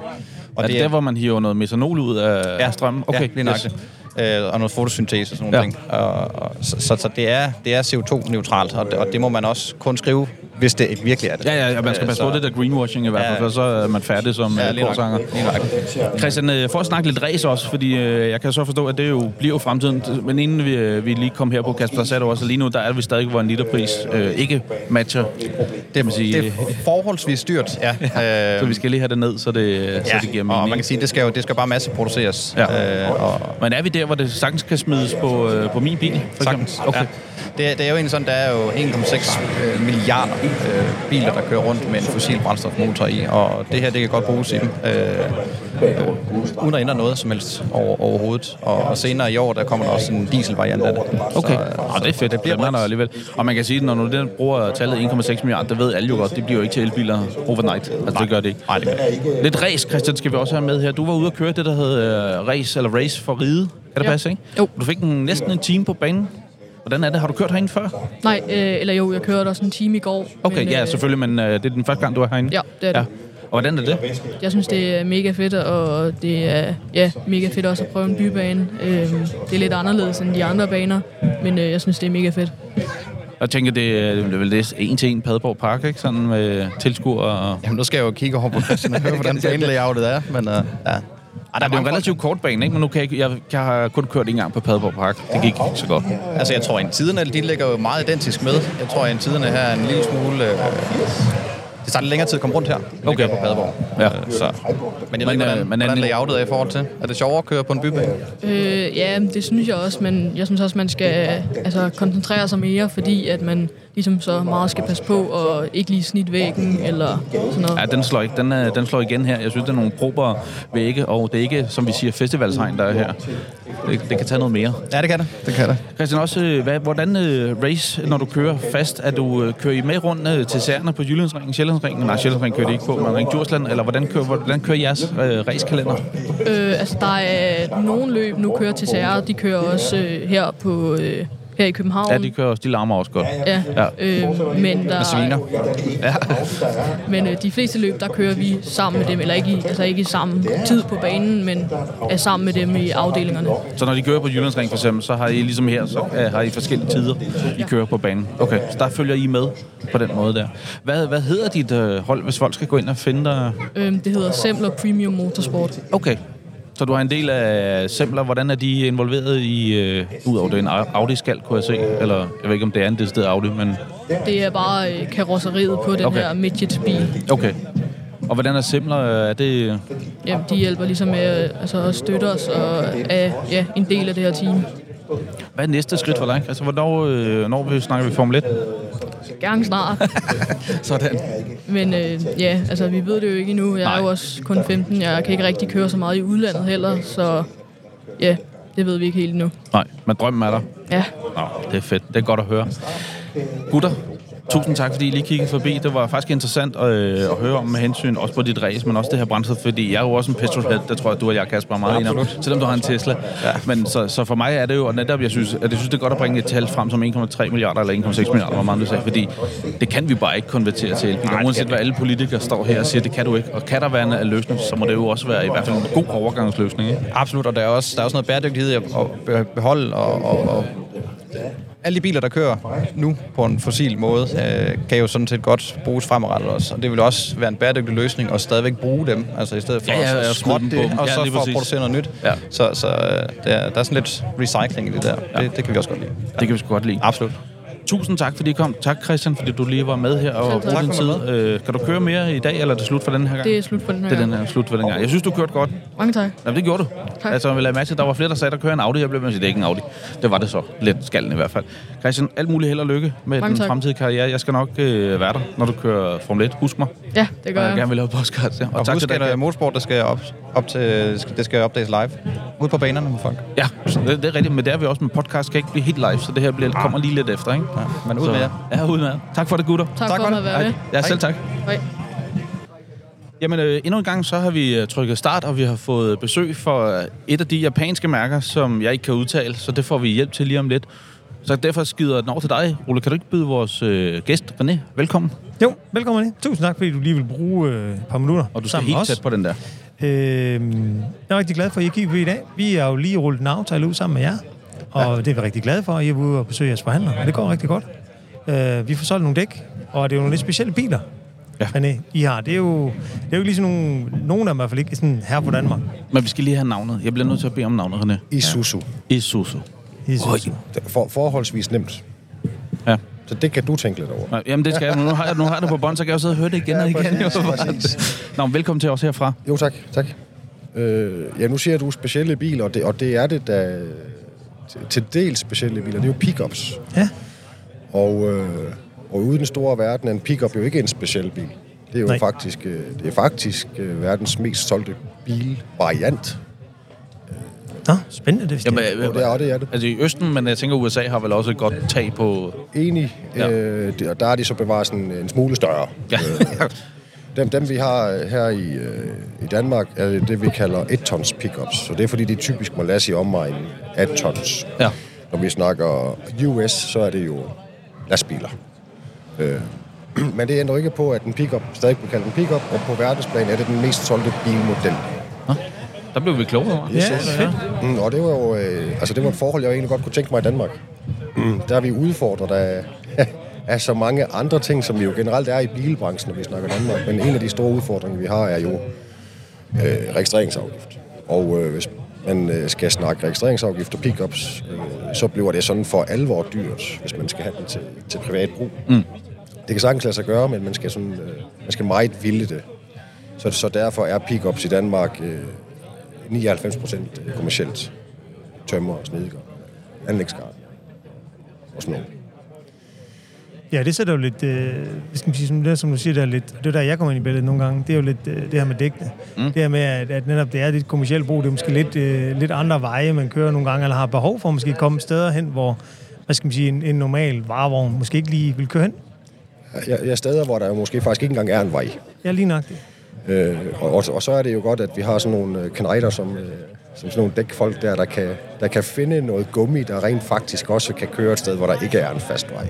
og Er det der, hvor man hiver noget metanol ud af ja, strømmen? Okay, ja, lige nok. Yes. Øh, og noget fotosyntese og sådan nogle ja. ting. Og, og, så, så, så det er, det er CO2-neutralt, og det, og det må man også kun skrive, hvis det virkelig er det. Ja, ja, ja, man skal Øh, passe på så- det der greenwashing i hvert fald, Ja. for så er man færdig som Ja, nok. korsanger. Christian, øh, for at snakke lidt race også, fordi øh, jeg kan så forstå, at det jo bliver jo fremtiden. Men inden vi, øh, vi lige kom her på Kasper, du også, lige nu der er vi stadig, hvor en literpris øh, ikke matcher. Det, man sige, Det er forholdsvis dyrt, ja. Øh, så vi skal lige have det ned, så det, så ja, det giver mening. og man kan sige, det skal jo det skal bare masseproduceres. Ja. Øh, og, Men er vi der, hvor det sagtens kan smides på, øh, på min bil? For? Sagtens. Okay. Ja. Det, er- det er jo egentlig sådan, der er jo 1,6 øh, milliarder øh, biler, der kører rundt med en fossil brændstofmotor i, og det her, det kan godt bruges i dem, øh, øh, uden at ændre noget som helst over, overhovedet. Og, og senere i år, der kommer der også en dieselvariant af det. Okay, Så, øh, ah, det er fedt. Det bliver der alligevel. Og man kan sige, at når du den bruger tallet 1,6 milliarder, det ved alle jo godt, det bliver jo ikke til elbiler overnight. Altså, det gør det ikke. Nej, det gør det ikke. Lidt race, Christian, skal vi også have med her. Du var ude at køre det, der hed uh, race, eller race for ride. Er det Ja. passe, ikke? Jo. Du fik en, næsten en time på banen. Hvordan er det? Har du kørt herinde før? Nej, øh, eller jo, jeg kørte også en time i går. Okay, men, ja, øh, selvfølgelig, men uh, det er den første gang, du er herinde. Ja, det er det. Ja. Og hvordan er det? Jeg synes, det er mega fedt, og det er ja, mega fedt også at prøve en bybane. Øhm, det er lidt anderledes end de andre baner, men øh, jeg synes, det er mega fedt. Jeg tænker, det er det er vel det en til en Padborg Park, ikke? Sådan med tilskuer og... Jamen, nu skal jeg jo kigge over på Christian og høre, hvordan banelayoutet er, men øh, ja. Ej, der er jo en relativt kort bane, ikke? Men nu kan jeg, jeg, jeg har kun kørt en gang på Padborg Park. Det gik ikke så godt. Altså, jeg tror, at tiderne, de ligger jo meget identisk med. Jeg tror, at tiderne her er en lille smule... Øh, det tager lidt længere tid at komme rundt her, end Okay. på Padborg. Ja. Øh, så. Men jeg ved Men, ikke, øh, hvordan, er hvordan det- layoutet er i forhold til. Er det sjovere at køre på en bybane? Øh, ja, det synes jeg også, men jeg synes også, man skal altså, koncentrere sig mere, fordi at man ligesom så meget skal passe på og ikke lige snit væggen eller sådan noget. Ja, den slår, ikke. Den, er, den slår igen her. Jeg synes, det er nogle prober vægge, og det er ikke, som vi siger, festivalsregn, der er her. Det, det kan tage noget mere. Ja, det kan det. Det kan det. Christian, også, øh, hvad, hvordan øh, race, når du kører fast? Er du, øh, kører I med rundt øh, til særne på Jyllandsringen, Sjællandsringen? Nej, Sjællandsringen kører det ikke på, men Ring Djursland, eller hvordan kører, hvordan kører jeres øh, racekalender? Øh, altså, der er nogle løb, nu kører til Serre, de kører også øh, her på øh, her i København. Ja, de kører også, de larmer også godt. Ja, Ja. øh, men der, Sviner. Ja. Men øh, de fleste løb, der kører vi sammen med dem, eller ikke i, altså ikke i samme tid på banen, men er sammen med dem i afdelingerne. Så når de kører på Jyllandsring for eksempel, så har I ligesom her, så øh, har I forskellige tider, I kører på banen. Okay, så der følger I med på den måde der. Hvad, hvad hedder dit øh, hold, hvis folk skal gå ind og finde dig? Øh, det hedder Semler Premium Motorsport. Okay. Så du har en del af Sempler. Hvordan er de involveret i, øh, ud over det en Audi-skal, kunne jeg se? Eller, jeg ved ikke, om det er en decideret Audi, men Det er bare øh, karosseriet på den Okay. her midget-bil. okay. Og hvordan er Sempler? Er det... Jamen, de hjælper ligesom med øh, altså, at støtte os og er ja, en del af det her team. Hvad er næste skridt for dig? Altså, hvornår, øh, når vi snakker vi Formel 1? Gerne snart. Sådan. Men øh, ja, altså vi ved det jo ikke endnu. Jeg er jo også kun 15. Jeg kan ikke rigtig køre så meget i udlandet heller, så ja, det ved vi ikke helt endnu. Nej, men drømmen er der. Ja, Nå, det er fedt. Det er godt at høre. Gutter, Tusind tak, fordi I lige kiggede forbi. Det var faktisk interessant at, øh, at høre om med hensyn også på dit race, men også det her brændstof, fordi jeg er jo også en petrolhead. Det tror jeg, du og jeg, Kasper, er meget enige om, selvom du har en Tesla. Ja. Men så, så for mig er det jo, og netop, jeg synes, at jeg synes, det er godt at bringe et tal frem som 1,3 milliarder eller 1,6 milliarder, hvor meget du sagde, fordi det kan vi bare ikke konvertere til elbiler. Uanset hvad alle politikere står her og siger, det kan du ikke. Og kan der være en løsning, så må det jo også være i hvert fald en god overgangsløsning. Ikke? Absolut, og der er også, der er også noget bæredygtighed at beholde og, og, og alle de biler, der kører nu på en fossil måde, øh, kan jo sådan set godt bruges fremadrettet også. Og det vil også være en bæredygtig løsning at stadigvæk bruge dem, altså i stedet for Ja, ja, at ja, skrotte det, og Ja, så for at producere noget nyt. Ja. Så, så øh, der, der er sådan lidt recycling i det der. Ja. Det, det kan vi også godt lide. Det kan vi sgu godt lide. Absolut. Tusind tak, fordi I kom. Tak, Christian, fordi du lige var med her og brugte tak. din tid. Øh, kan du køre mere i dag, eller er det slut for den her gang? Det er slut for den her Det er den her slut for den gang. Jeg synes, du kørte godt. Mange tak. Jamen, det gjorde du. Tak. Altså, jeg vil mærke til, at der var flere, der sagde, der kører en Audi. Jeg blev med at sige, det er ikke en Audi. Det var det så. Lidt skallen i hvert fald. Christian, alt muligt held og lykke med Mange den tak. fremtidige karriere. Jeg skal nok øh, være der, når du kører Formel 1. Husk mig. Ja, det Og gør jeg jeg. gerne vil lave podcast. Ja. Og tak husk, til er dig. motorsport, der skal op, op til, det skal opdages live. Ud på banerne med folk. Ja, det, det, er rigtigt, men det er vi også med podcast. kan ikke blive helt live, så det her bliver, kommer lige lidt efter, ikke? Ja, men ud Så- med jer. Ja, ud med jer. Tak for det, gutter. Tak, Tak for for at det. være med. Ja, selv tak. Hej. Jamen, øh, endnu en gang så har vi øh, trykket start, og vi har fået besøg for øh, et af de japanske mærker, som jeg ikke kan udtale, så det får vi hjælp til lige om lidt. Så derfor skider den over til dig. Ole, kan du ikke byde vores øh, gæst, René, velkommen? Jo, velkommen ind. Tusind tak, fordi du lige vil bruge øh, et par minutter Og du skal helt tæt på den der. Øh, jeg er rigtig glad for, at I kigger på i dag. Vi har jo lige rullet en aftale ud sammen med jer, og ja. det er vi rigtig glade for. I er ude og besøge jeres forhandler, og det går rigtig godt. Øh, vi får solgt nogle dæk, og det er jo nogle lidt specielle biler, Ja. René, I har. Det er jo, det er jo ikke lige sådan nogle, nogen af dem i hvert fald ikke sådan her på Danmark. Men vi skal lige have navnet. Jeg bliver nødt til at bede om navnet, René. Isuzu. Isuzu. I synes, Oj. Det er For, forholdsvis nemt. Ja. Så det kan du tænke lidt over. Jamen, det skal jeg. Nu har jeg, nu har jeg det på bånd, så kan jeg jo sidde og høre det igen og igen. præcis, Jo, præcis. Nå, men velkommen til os herfra. Jo, tak. tak. Øh, ja, nu siger du specielle biler, og det, og det er det, der til- dels specielle biler. Det er jo pickups. Ja. Og, øh, og ude i den store verden er en pickup jo ikke en speciel bil. Det er jo Nej. faktisk, øh, det er faktisk øh, verdens mest solgte bilvariant. Nå, spændende, det Jamen, øh, Og det er det, er det. Altså i Østen, men jeg tænker, USA har vel også et godt tag på... Enig. Ja. Øh, det, og der er de så bevaret sådan en smule større. Ja. Dem, dem vi har her i, øh, i Danmark, er det, vi kalder 1-tons pickups. Så det er fordi, de typisk må lade sig omegn 18 tons. ja. Når vi snakker US, så er det jo lastbiler. Øh, men det ændrer ikke på, at en pickup stadig bliver kaldt en pickup, og på verdensplan er det den mest solgte bilmodel. Der blev vi klogere. Ja, fedt. Mm, og det var jo øh, altså det var et forhold, jeg egentlig godt kunne tænke mig i Danmark. Mm, der er vi udfordret af, af så mange andre ting, som vi jo generelt er i bilbranchen, når vi snakker Danmark. Men en af de store udfordringer, vi har, er jo øh, registreringsafgift. Og øh, hvis man øh, skal snakke registreringsafgift og pickups, øh, så bliver det sådan for alvor dyrt, hvis man skal have den til, til privat brug. Mm. Det kan sagtens lade sig gøre, men man skal, sådan, øh, man skal meget ville det. Så, så derfor er pickups i Danmark øh, 99 procent kommercielt. Tømmer, snedker, anlægsgarn og sådan noget. Ja, det sætter jo lidt, øh, skal man sige, som, det, som du siger, der er lidt, det er der, jeg kommer ind i billedet nogle gange, det er jo lidt øh, det her med dækkene. Mm. Det her med, at, at netop det er lidt kommersielt brug, det er måske lidt, øh, lidt andre veje, man kører nogle gange, eller har behov for at måske komme steder hen, hvor, hvad skal man sige, en, en normal varevogn måske ikke lige vil køre hen. Jeg, jeg er steder, hvor der jo måske faktisk ikke engang er en vej. Ja, lige nok det. Øh, og, og, og så er det jo godt, at vi har sådan nogle øh, knejder, som, øh, som sådan nogle dækfolk der, der kan, der kan finde noget gummi, der rent faktisk også kan køre et sted, hvor der ikke er en fast vej.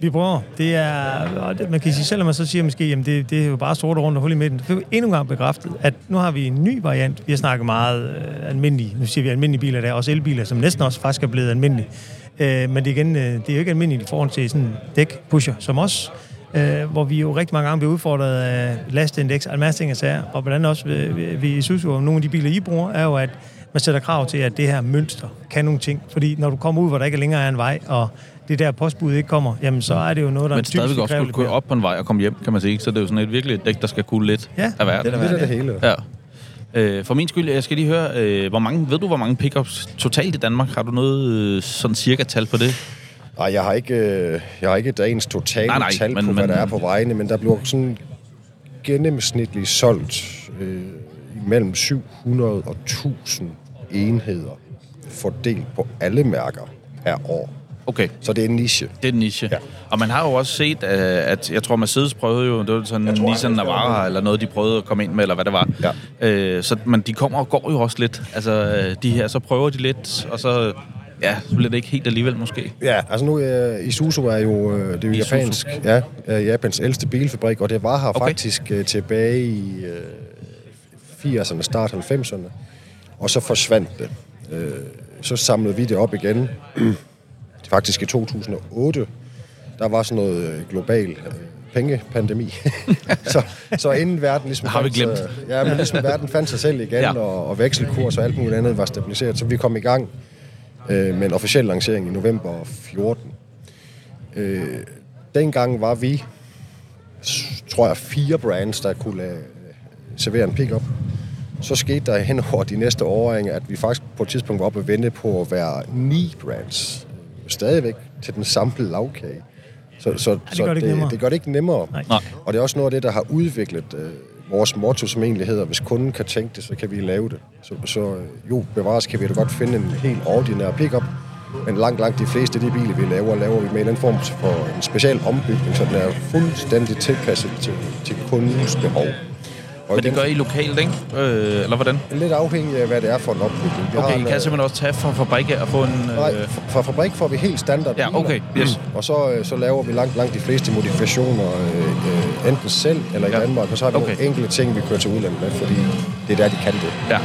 Vi prøver. Det er, man kan sige, selvom man så siger måske, jamen det, det er jo bare sort rundt og hul i midten, det er endnu en gang bekræftet, at nu har vi en ny variant. Vi har snakket meget øh, almindelige, nu siger vi almindelige biler, der er også elbiler, som næsten også faktisk er blevet almindelige. Øh, men det igen, øh, det er jo ikke almindeligt i forhold til sådan en dækpusher som os, øh, hvor vi jo rigtig mange gange bliver udfordret af lastindeks og en masse ting sager, og blandt andet også øh, vi vi synes jo og nogle af de biler, I bruger, er jo, at man sætter krav til, at det her mønster kan nogle ting. Fordi når du kommer ud, hvor der ikke længere er en vej, og det der postbud ikke kommer, jamen så er det jo noget, der Men typisk stadigvæk også lidt køre op på en vej og komme hjem, kan man sige. Så det er jo sådan et virkelig et dæk, der skal kunne lidt Ja, af verden. Det er det hele. Ja. Øh, for min skyld, jeg skal lige høre, øh, hvor mange, ved du, hvor mange pickups totalt i Danmark? Har du noget øh, sådan cirka tal på det? Nej, jeg har ikke, øh, jeg har ikke dagens totale Nej, nej, tal men- på, hvad men- der er på vejene, men der bliver sådan gennemsnitligt solgt øh, mellem 700 og 1000 enheder fordelt på alle mærker per år. Okay. Så det er en niche. Det er en niche. Ja. Og man har jo også set, øh, at jeg tror, Mercedes prøvede jo, det var sådan en Nissan Navara, eller noget, de prøvede at komme ind med, eller hvad det var. Ja. Øh, så, men de kommer og går jo også lidt. Altså, øh, de her, så prøver de lidt, og så, ja, så bliver det ikke helt alligevel måske. Ja, altså nu uh, Isuzu er jo, uh, det er jo Isuzu. japansk, ja, uh, Japans ældste bilfabrik, og det var her okay. faktisk uh, tilbage i uh, 80'erne, start 90'erne, og så forsvandt det. Uh, så samlede vi det op igen, faktisk i 2008. Der var sådan noget øh, global øh, pengepandemi. så, så inden verden ligesom Har vi fandt glemt. sig- ja, men ligesom verden fandt sig selv igen, Ja. og, og vekselkurs og alt muligt andet var stabiliseret, så vi kom i gang øh, med en officiel lancering i november 14. Øh, dengang var vi, tror jeg, fire brands, der kunne lade, servere en pickup. Så skete der hen over de næste årringe, at vi faktisk på et tidspunkt var oppe og vente på at være ni brands. Stadigvæk til den samme lavkage. Så, så, det så gør det ikke nemmere. det, det gør det ikke nemmere. Nej. Nej. Og det er også noget af det, der har udviklet øh, vores motto, som egentlig hedder, hvis kunden kan tænke det, så kan vi lave det. Så, så øh, jo, bevares kan vi da godt finde en helt ordinær pickup, men langt, langt de fleste af de biler, vi laver, laver vi med en eller anden form for en speciel ombygning, så den er fuldstændig tilpasset til, til kundens behov. Og Men det gør I lokalt, ikke? Øh, eller hvordan? Lidt afhængig af, hvad det er for en opbygning. Vi Okay, I en, kan øh, simpelthen også tage fra fabrik og få en... Nej, Øh, fra- fabrik får vi helt standard Ja, biler. okay, yes. Og så, øh, så laver vi langt, langt de fleste modifikationer, øh, øh, enten selv eller i Ja. Danmark, og så har vi okay. nogle enkelte ting, vi kører til udlandet med, fordi det er der, de kan det. ja.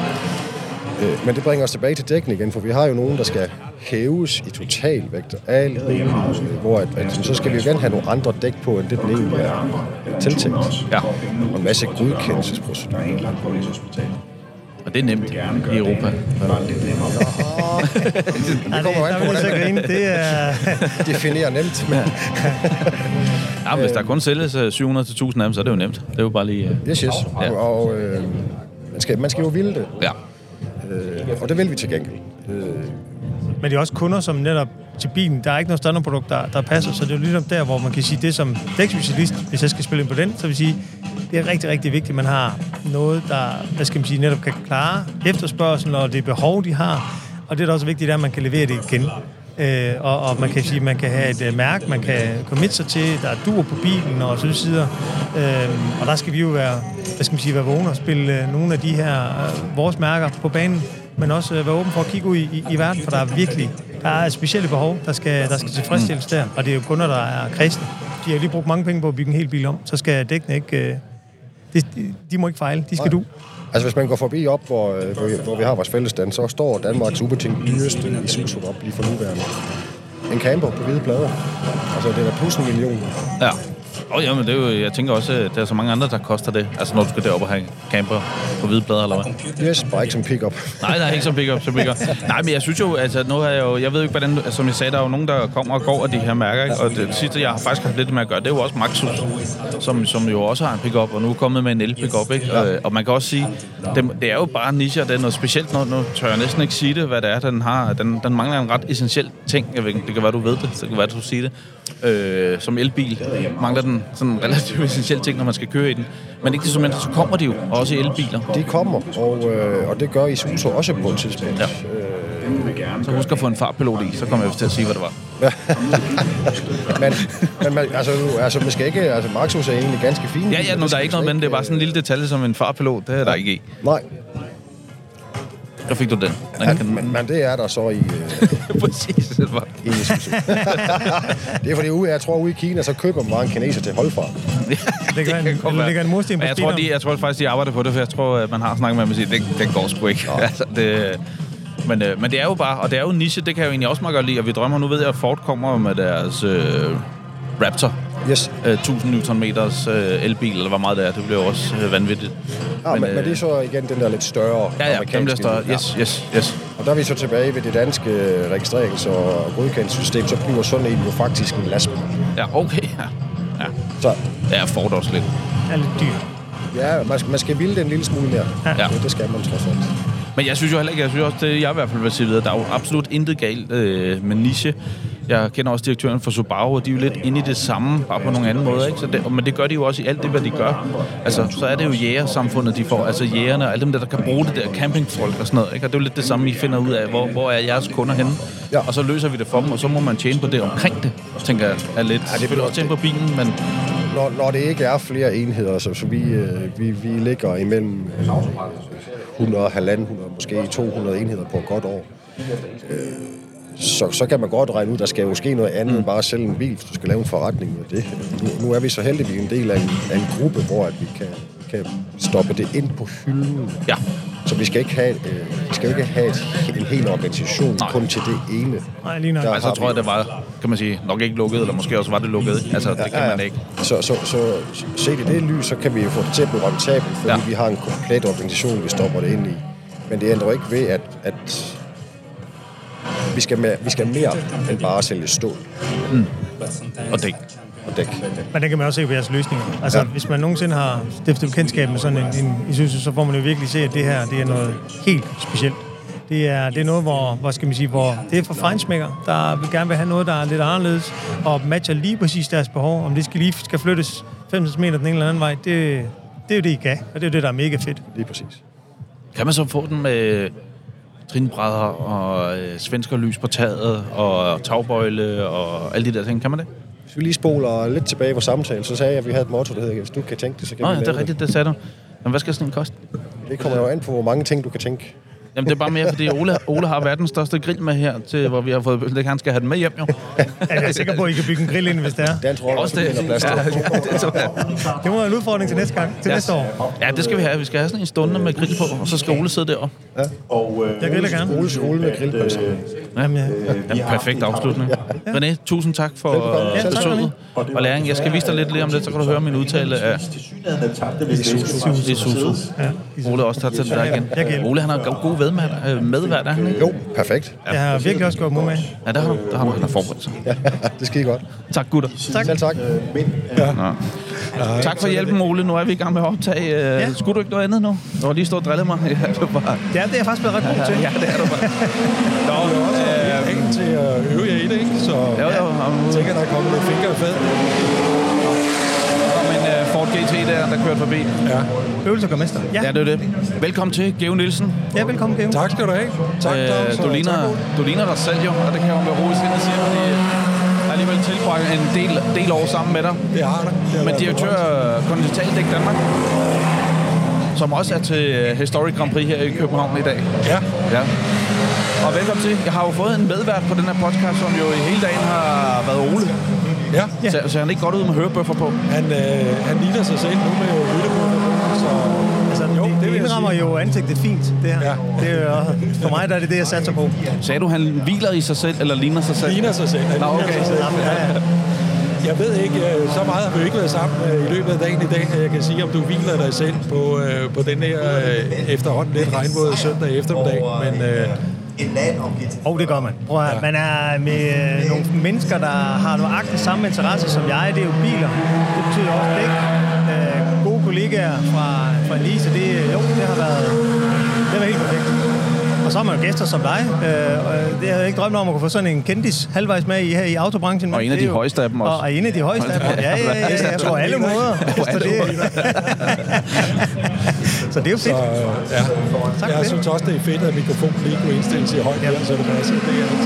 Øh, men det bringer os tilbage til dækning igen, for vi har jo nogen, der skal hæves i totalvægt og alt muligt, øh, hvor at, at, så skal vi jo gerne have nogle andre dæk på, end det den egentlig er tiltænkt. Ja. Og en masse godkendelsesprocedurer. Og det er nemt i Europa. Ja, det, kommer jo an på, hvordan- grine. Det er... Definere nemt, men Ja, men hvis der kun sælges øh, 700 til 1000 af dem, så er det jo nemt. Det er jo bare lige... øh, yes, yes. Ja. Og, og øh, man, skal, man skal jo ville det, Ja øh, og det vil vi til gengæld. Øh, Men det er også kunder, som netop til bilen, der er ikke noget standardprodukt, der, der passer, så det er jo ligesom der, hvor man kan sige, det som dækspecialist, hvis jeg skal spille ind på den, så vil sige, det er rigtig, rigtig vigtigt, at man har noget, der, hvad skal man sige, netop kan klare efterspørgselen og det behov, de har. Og det er da også vigtigt, at man kan levere det igen. Øh, og, og, man kan sige, man kan have et øh, mærke, man kan committe sig til, der er dur på bilen og så videre. Øh, og der skal vi jo være, hvad skal man sige, være vågne og spille øh, nogle af de her øh, vores mærker på banen, men også øh, være åben for at kigge ud i, i, i verden, for der er virkelig der er specielle behov, der skal, der skal tilfredsstilles der, og det er jo kunder, der er kristne. De har lige brugt mange penge på at bygge en hel bil om, så skal dækkene ikke... Øh, de, de må ikke fejle, de skal du. Altså hvis man går forbi op, hvor, hvor, vi, hvor vi har vores fællesstand, så står Danmarks ubetinget dyreste Isuzu op lige for nuværende. En camper på hvide plader. Altså det er da plus en million. Ja. Og jamen, det er jo, jeg tænker også, at der er så mange andre, der koster det. Altså, når du skal derop og have camper på hvide plader, eller hvad? Yes, bare ikke som pick-up. Nej, der er ikke som pick-up, som pick-up. Nej, men jeg synes jo, altså nu har jeg jo, jeg ved ikke, hvordan, altså, som jeg sagde, der er jo nogen, der kommer og går af de her mærker, ikke? og det, det sidste, jeg har faktisk haft lidt med at gøre, det er jo også Maxus, som, som jo også har en pick-up, og nu er kommet med en el-pick-up, ikke? Ja. Og man kan også sige, det, det er jo bare en niche, og det er noget specielt, nu, nu tør jeg næsten ikke sige det, hvad det er, den har. Den, den mangler en ret essentiel ting, jeg ved, ikke, det kan være, du ved det, så det kan være, du siger det. Øh, som elbil mangler den sådan en relativt essentiel ting, når man skal køre i den. Men ikke desto mindre, så kommer de jo også i elbiler. De kommer, og, øh, og det gør Isuzu også på et tidspunkt. Ja. Så husk at få en fartpilot i, så kommer jeg til at sige, hvad det var. Men, men man, altså, nu- altså, man skal ikke, altså Maxus er egentlig ganske fin. Ja, ja, nu, der er ikke noget, men det er bare sådan en lille detalje som en fartpilot. Det er der ikke i. Nej, Der fik du den. den ja, kan, men, men det er der så i, øh, Præcis, det var. i det er fordi, ude, jeg tror, ude i Kina, så køber man bare en kineser til holdfart. Det kan, kan eller være. ligger en mursten på jeg tror, de, jeg tror faktisk, de arbejder på det, for jeg tror, at man har snakket med dem og siger, det, det går sgu ikke. altså, det, men, øh, men det er jo bare, og det er jo en niche, det kan jeg jo egentlig også meget godt lide, og vi drømmer, nu ved jeg, at Ford kommer med deres øh, Raptor, Yes. øh, 1000 Nm øh, elbil, eller hvor meget det er, det bliver også øh, vanvittigt. Ja, men, men, øh, men det er så igen den der lidt større Ja, ja, den bliver større. bil. Yes, yes, yes. Og der er vi så tilbage ved det danske registrerings- og godkendelsessystem, så bliver sådan en jo faktisk en lastbil. Ja, okay. Ja, ja. Så det er Ford også lidt. er lidt dyr. ja, man skal, man skal ville det en lille smule mere. Ja. Det, det skal man trods alt. Men jeg synes jo heller ikke, jeg synes også, det jeg i hvert fald vil sige videre, der er jo absolut intet galt øh, med niche. Jeg kender også direktøren for Subaru, og de er jo lidt inde i det samme, bare på nogle andre måder. Ikke? Så det, men det gør de jo også i alt det, hvad de gør. Altså, så er det jo jægersamfundet, de får. Altså jægerne og alle dem, der, der kan bruge det der campingfolk og sådan noget. Ikke? Og det er jo lidt det samme, I finder ud af, hvor, hvor er jeres kunder henne. Ja. Og så løser vi det for dem, og så må man tjene på det omkring det, tænker jeg er lidt. Ja, det selvfølgelig også tjene på bilen, men Når, når det ikke er flere enheder, så, så vi, øh, vi, vi ligger imellem øh, 100, 100, måske 200 enheder på et godt år. Øh, så, så kan man godt regne ud, der skal jo ske noget andet end bare at sælge en bil, hvis du skal lave en forretning med det. Nu, nu er vi så heldige, at vi er en del af en, af en gruppe, hvor at vi kan, kan stoppe det ind på hylden. ja, Så vi skal ikke have, øh, vi skal ikke have et, en hel organisation Nej. kun til det ene. Nej, lige nok. Der altså, har tror jeg, det var, kan man sige, nok ikke lukket, eller måske også var det lukket. Altså, det kan man ikke. Så, så, så set i det lys, så kan vi jo få det til at blive rentabelt, fordi Ja. ja. vi har en komplet organisation, vi stopper det ind i. Men det ændrer jo ikke ved, at, at vi, skal mere, vi skal mere end bare at sælge stål Og det og dæk. Men det kan man også se på jeres løsninger. Altså, ja. Ja. hvis man nogensinde har stiftet bekendtskab med sådan en, en Isuzu, så får man jo virkelig se, at det her det er noget helt specielt. Det er, det er noget, hvor, hvor, skal man sige, hvor det er for fejnsmækker, der vil gerne vil have noget, der er lidt anderledes, og matcher lige præcis deres behov. Om det skal lige skal flyttes 5 cm den ene eller anden vej, det, det er jo det, I kan. Og det er jo det, der er mega fedt. Lige præcis. Kan man så få den med trinbrædder og øh, svenskerlys på taget og tagbøjle og alle de der ting? Kan man det? Hvis vi lige spoler lidt tilbage i vores samtale, så sagde jeg, at vi havde et motto, der hedder, hvis du kan tænke det, så kan Nå vi ja, det er rigtigt, det sagde du. Men hvad skal sådan en koste? Det kommer jo an på, hvor mange ting du kan tænke. Jamen, det er bare mere, fordi Ole, Ole har verdens største grill med her, til, hvor vi har fået... Det kan han skal have den med hjem, jo. Er jeg sikker på, at I kan bygge en grill ind, hvis det er? Dan tror jeg Også også, det. det. plads. Ja, det tror jeg. Det må være en udfordring til næste gang, til Ja. næste år. Ja, det skal vi have. Vi skal have sådan en stunde med grill på, og så skal Ole sidde deroppe. Jeg griller gerne. Ole, Ole med grillpølser. Jamen, ja. Ja, perfekt afslutning. René, tusind tak for øh, Ja, tak, besøget og læring. Jeg skal vise dig lidt lige om lidt, så kan du høre min udtale af Isuzu. ja. Ole også tager til det der igen. Ole, han har god- god vedmand, øh, medvært, er han ikke? Jo, perfekt. Jeg har virkelig også gået mod med. Ja, det har du. Det har du. Han har forberedt sig. det skal I godt. Tak, gutter. Tak. Selv tak. Tak for hjælpen, Ole. Nu er vi i gang med at optage. Øh, Ja. Skulle du ikke noget andet nu? Du har lige stået og drillet mig. Ja, det bare... Ja, det er jeg faktisk blevet ret god til. Ja, det er du bare. Nå, øh, penge til at øve jer i det, ikke? Så jo, jo. jeg tænker, der er kommet lidt fingre i fad. er der en uh, Ford GT der, der kørte forbi. Ja. Øvelser går mester. Ja, Ja, det er det. Velkommen til, Geo Nielsen. ja velkommen, Geo. Tak skal du have. Tak, Claus, Øh, du, og ligner, tak, du ligner dig selv jo, og det kan jeg jo med roligt sinde sige, fordi jeg har alligevel tilbragt en del, del år sammen med dig. Det har det. det har Men direktør Kontinentaldæk Danmark, som også er til øh, Historic Grand Prix her i København i dag. Ja, Ja. Og velkommen til. Jeg har jo fået en medvært på den her podcast, som jo i hele dagen har været Ole. Ja. Ja. Så, så han er ikke godt ud med hørebøffer på. Han, øh, han ligner sig selv nu med lyttebøffer på, så Altså, Jo, jo, det det, det indrammer sige. jo ansigtet fint, det her. Ja. Det er for mig der er det det, jeg satser på. Sagde du, han hviler i sig selv, eller ligner sig selv? ligner sig selv. Han Nå, okay. sig selv. Ja, ja. Jeg ved ikke, øh, så meget har vi ikke været sammen øh, i løbet af dagen i dag, at jeg kan sige, om du hviler dig selv på, øh, på den her efterhånden lidt regnvåde søndag eftermiddag. Men øh, Og det gør man. Prøv at, man er med øh, nogle mennesker, der har nøjagtigt samme interesse som jeg. Det er jo biler. Det betyder også dæk. Øh, gode kollegaer fra, fra Elise. Det, jo, det har været, det har været helt perfekt. Så har man jo gæster som dig. Øh, og det havde jeg ikke drømt om at kunne få sådan en kendis halvvejs med i, her i autobranchen. Og en af er de jo- højeste af dem også. Og, og en af de højeste af dem. Ja, ja, ja, ja, ja på alle måder. Så alle det, så det er jo så fedt. øh, ja. Tak jeg det. synes også, det er fedt, at mikrofonen lige kunne indstilles i højt, ja. så det passer. Det er altid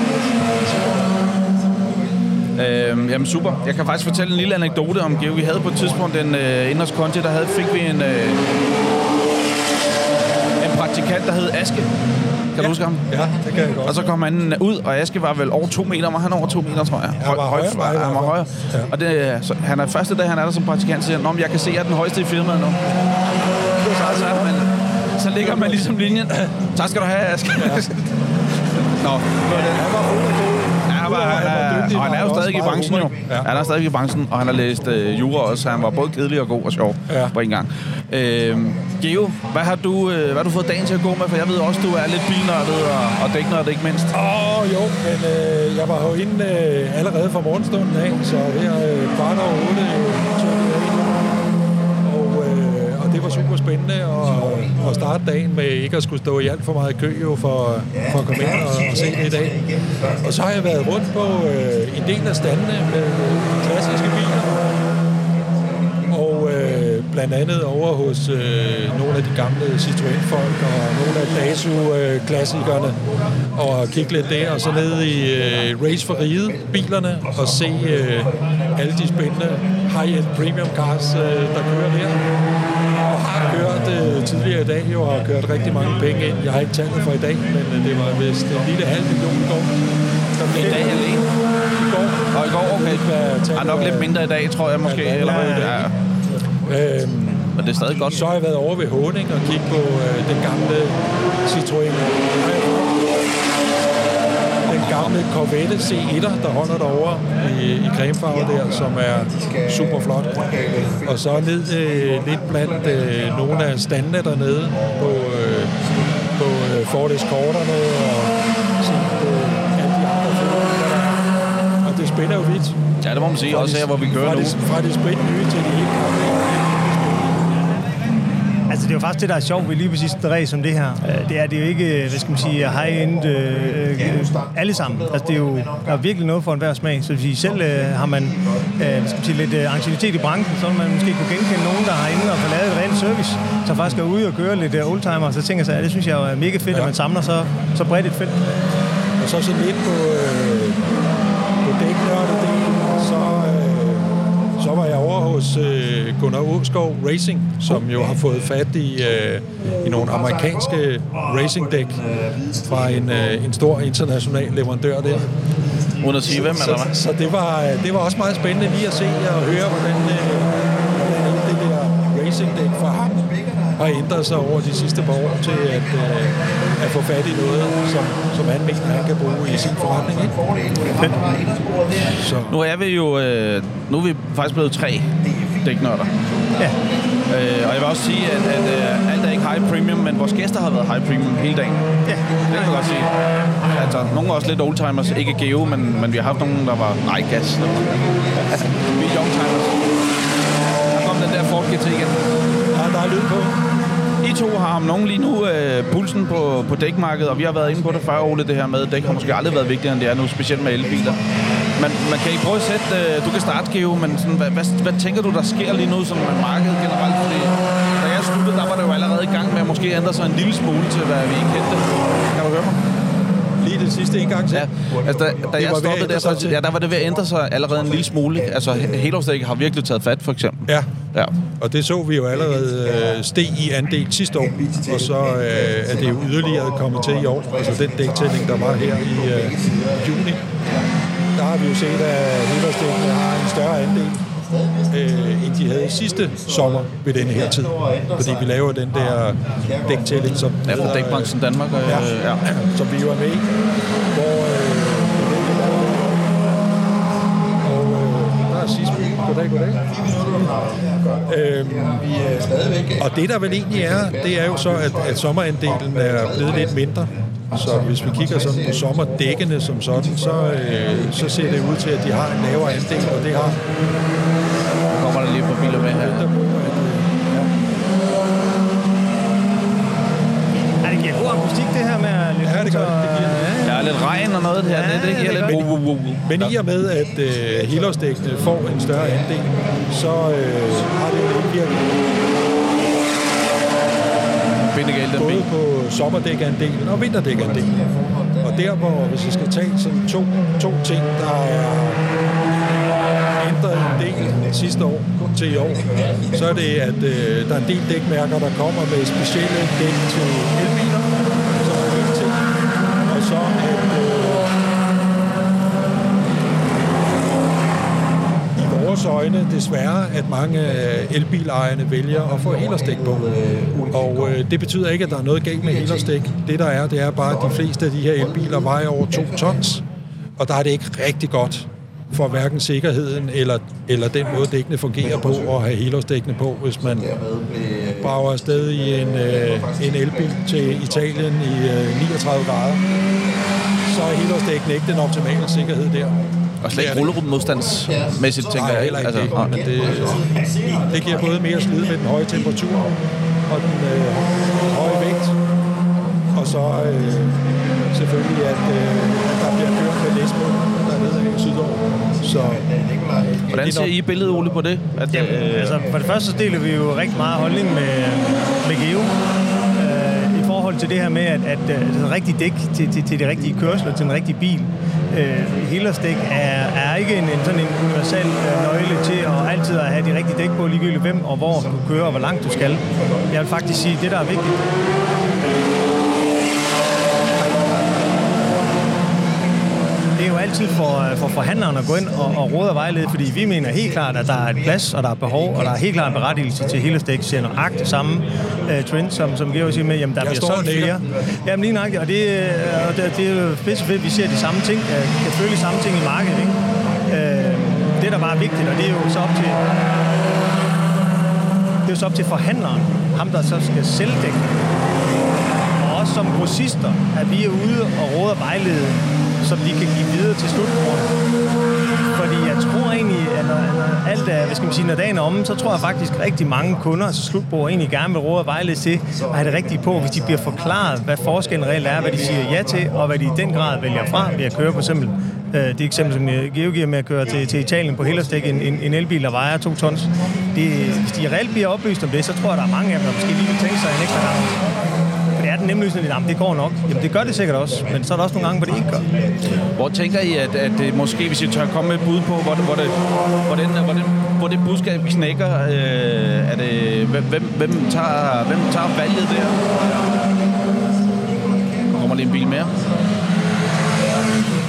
Øhm, jamen super. Jeg kan faktisk fortælle en lille anekdote om Geo. Vi havde på et tidspunkt en øh, inde hos Conti, der havde, fik vi en, øh, en praktikant, der hed Aske. Kan du huske ham? Ja, det kan jeg godt. Og så kom han ud, og Aske var vel over to meter, var han over to meter, tror jeg. Han var højere i han var højere. Ja. Og det, så, han er første dag, han er der som praktikant, siger han, "Nå, jeg kan se, at jeg er den højeste i firmaet nu. Så, så, er man, så ligger man ligesom linjen. Tak skal du have, Aske. Nå, nu er det. Han var fuld af gode. Ja, han, var, han, er, dygtig, og han er jo stadig i branchen jo. Ja. Han er stadig i branchen, og han har læst øh, jura også, så han var både kedelig og god og sjov Ja. på en gang. Øh, Geo, hvad har, du, øh, hvad har du fået dagen til at gå med? For jeg ved også, du er lidt bilnørdet og, og dæknørdet, ikke mindst. Åh, oh, jo, men øh, jeg var jo inde øh, allerede fra morgenstunden af, så her øh, kvart over otte øh, super spændende at, at starte dagen med ikke at skulle stå i alt for meget kø jo for, for at komme ind og, og se det i dag. Og så har jeg været rundt på øh, en del af standene med klassiske biler. Og øh, blandt andet over hos øh, nogle af de gamle Citroën-folk og nogle af Dasu-klassikerne og kigge lidt der, og så ned i øh, Race for Ride bilerne og se øh, alle de spændende high-end premium cars, øh, der kører der. Har kørt øh, tidligere i dag jo, og har kørt rigtig mange penge ind. Jeg har ikke tallet for i dag, men øh, det var vist en lille halv million i går. I dag alene? I går. Og i går, okay. Hvad Er nok lidt mindre i dag, tror jeg måske. Ja, Eller, hvad? ja, ja. Øhm, Men det er stadig godt. Så har jeg været over ved Håning og kigge på øh, den gamle Citroën. Gamle Corvette C1'er, der holder derovre i, i cremefarve der, som er super flot. Og så ned øh, lidt blandt øh, nogle af standene dernede på, øh, på øh, Ford Escorterne og set øh, alle de andre Og det spænder jo vidt. Ja, det må man sige. Også her, hvor vi kører fra nu. De, fra de spændende nye til de helt gamle. Altså, det er jo faktisk det, der er sjovt ved lige præcis et race som det her. Øh, Det er det er jo ikke, hvad skal man sige, high-end øh, øh, alle sammen. Altså, det er jo der er virkelig noget for enhver smag. Så hvis selv øh, har man øh, hvad skal man sige, lidt øh, aktivitet i branchen, så man måske kunne genkende nogen, der har inde og få lavet et rent service, så faktisk er ude og køre lidt øh, oldtimer. Så tænker jeg, ja, det synes jeg er mega fedt, ja. at man samler så, så bredt et felt. Og så så lidt på, øh, på dæknørdedelen, så, øh, så var jeg over hos øh, Gunnar Åskov Racing, som jo har fået fat i, øh, i nogle amerikanske racingdæk fra en, øh, en stor international leverandør der. Uden at sige hvem, så, eller hvad? Så det var, det var også meget spændende lige at se og høre, hvordan, øh, hvordan det der racingdæk for ham har ændret sig over de sidste par år til at, øh, at få fat i noget, som, som han mener, han kan bruge i sin forretning. Ikke? Så. Nu er vi jo øh, nu er vi faktisk blevet tre dæknørder. Ja. Øh, og jeg vil også sige, at, at øh, alt er ikke high premium, men vores gæster har været high premium hele dagen. Ja. Det kan jeg godt sige. Altså, nogle er også lidt oldtimers, ikke geo, men, men vi har haft nogen, der var... Nej, gas. vi er youngtimers. Der kom den der Ford GT igen. Ja, der er lyd på. I to har om nogen lige nu øh, pulsen på, på dækmarkedet, og vi har været inde på det før, Ole, det her med, dæk har måske aldrig været vigtigere, end det er nu, specielt med elbiler. Men man kan I prøve at sætte, øh, du kan starte, Geo, men sådan, hvad, hvad, hvad, tænker du, der sker lige nu som med markedet generelt? Fordi da jeg sluttede, der var det jo allerede i gang med at måske ændre sig en lille smule til, hvad vi ikke kendte. Kan du høre mig? Det sidste en gang til. Ja, altså da, da jeg stoppede der, så, ja, der var det ved at ændre sig allerede en lille smule. Altså, he- helårsdæk har virkelig taget fat, for eksempel. Ja, Ja. og det så vi jo allerede øh, steg i andel sidste år, og så øh, er det jo yderligere kommet til i år. Altså den dæktælling, der var her i øh, juni, der har vi jo set, at helårsdækkene har en større andel, øh, end de havde sidste sommer ved denne her tid. Fordi vi laver den der dæktælling, som, Ja, fra Dækbranchen Danmark. Øh, ja, ja. som vi jo er med i, hvor øh, og øh, Goddag, goddag. Øhm, og det der vel egentlig er, det er jo så, at, at sommerandelen er blevet lidt mindre. Så hvis vi kigger sådan på sommerdækkene som sådan, så, øh, så ser det ud til, at de har en lavere andel, og det har Nu kommer der lige på biler med her. Ja, det giver god akustik, det her med at Ja, det gør det. Det giver. Der er lidt regn og noget her. Ja, det, det giver det lidt... Wow, wow, wow. Men i og med, at øh, helårsdækkene får en større andel, så øh, har det en indvirkning Bindegalt den både på sommerdækandelen og vinterdækandelen. Og der, hvor hvis jeg skal tage sådan to, to ting, der er ændret en del sidste år til i år, så er det, at øh, der er en del dækmærker, der kommer med specielle dæk til elbiler, som er en ting. Og så at øh, i vores øjne desværre, at mange øh, elbilejerne vælger at få helerstik på. Og øh, det betyder ikke, at der er noget galt med helerstik. Det der er, det er bare, at de fleste af de her elbiler vejer over 2 tons. Og der er det ikke rigtig godt for hverken sikkerheden eller, eller den måde, dækkene fungerer på, at have helårsdækkene på, hvis man brager afsted i en, øh, en elbil til Italien i øh, 39 grader. Så er helårsdækkene ikke den optimale sikkerhed der. Og slet ikke det. rullerumsmodstandsmæssigt, tænker jeg. heller ikke Altså, det. Men det, det giver både mere slid med den høje temperatur, og den øh, høje vægt. Og så øh, selvfølgelig, at øh, der bliver kørt med læsmål dernede i sydover. Så Hvordan ser I billedet, Ole, på det? At, Jamen, øh, altså, for det første så deler vi jo rigtig meget holdning med, med Geo. Forhold til det her med, at, at, øh, at det rigtige dæk til, til, til de rigtige kørsler, til den rigtige bil. Øh, helårsdæk er, er ikke en, en sådan en universal øh, nøgle til at altid at have de rigtige dæk på, ligegyldigt hvem og hvor du kører, og hvor langt du skal. Jeg vil faktisk sige, at det, der er vigtigt, det er jo altid for, for forhandleren at gå ind og, og råde og vejlede, fordi vi mener helt klart, at der er et plads, og der er behov, og der er helt klart en berettigelse til hele stik til nøjagtigt samme uh, trend, som, som Geo siger med, jamen der Jeg bliver solgt flere. Jamen lige nøjagtigt, og det, øh, og det, det er jo fedt, fedt, vi ser de samme ting, uh, kan følge samme ting i markedet, ikke? Uh, det, der bare er vigtigt, og det er jo så op til det er jo så op til forhandleren, ham der så skal sælge dækkene. Og også som grossister, at vi er ude og råde og vejlede, som de kan give videre til slutbrugerne. Fordi jeg tror egentlig, at når, når alt er, hvad skal man sige, når dagen er omme, så tror jeg faktisk at rigtig mange kunder, altså slutbrugere, egentlig gerne vil råde og vejlede til at have det rigtige på, hvis de bliver forklaret, hvad forskellen reelt er, hvad de siger ja til, og hvad de i den grad vælger fra ved at køre for eksempel øh, det eksempel, som Geo giver med at køre til, til Italien på Hellersdæk, en, en, en elbil, der vejer to tons. Det, hvis de reelt bliver oplyst om det, så tror jeg, der er mange af dem, der måske lige vil tænke sig en ekstra gang. Er den nemme løsning, at det går nok. Jamen det gør det sikkert også, men så er der også nogle gange, hvor det ikke gør. Hvor tænker I, at, at det måske, hvis I tør komme med et bud på, hvor det, hvor det, hvor den, hvor den, hvor det budskab knækker, øh, er det, hvem, hvem, hvem, tager, hvem tager valget der? Kommer lige en bil mere?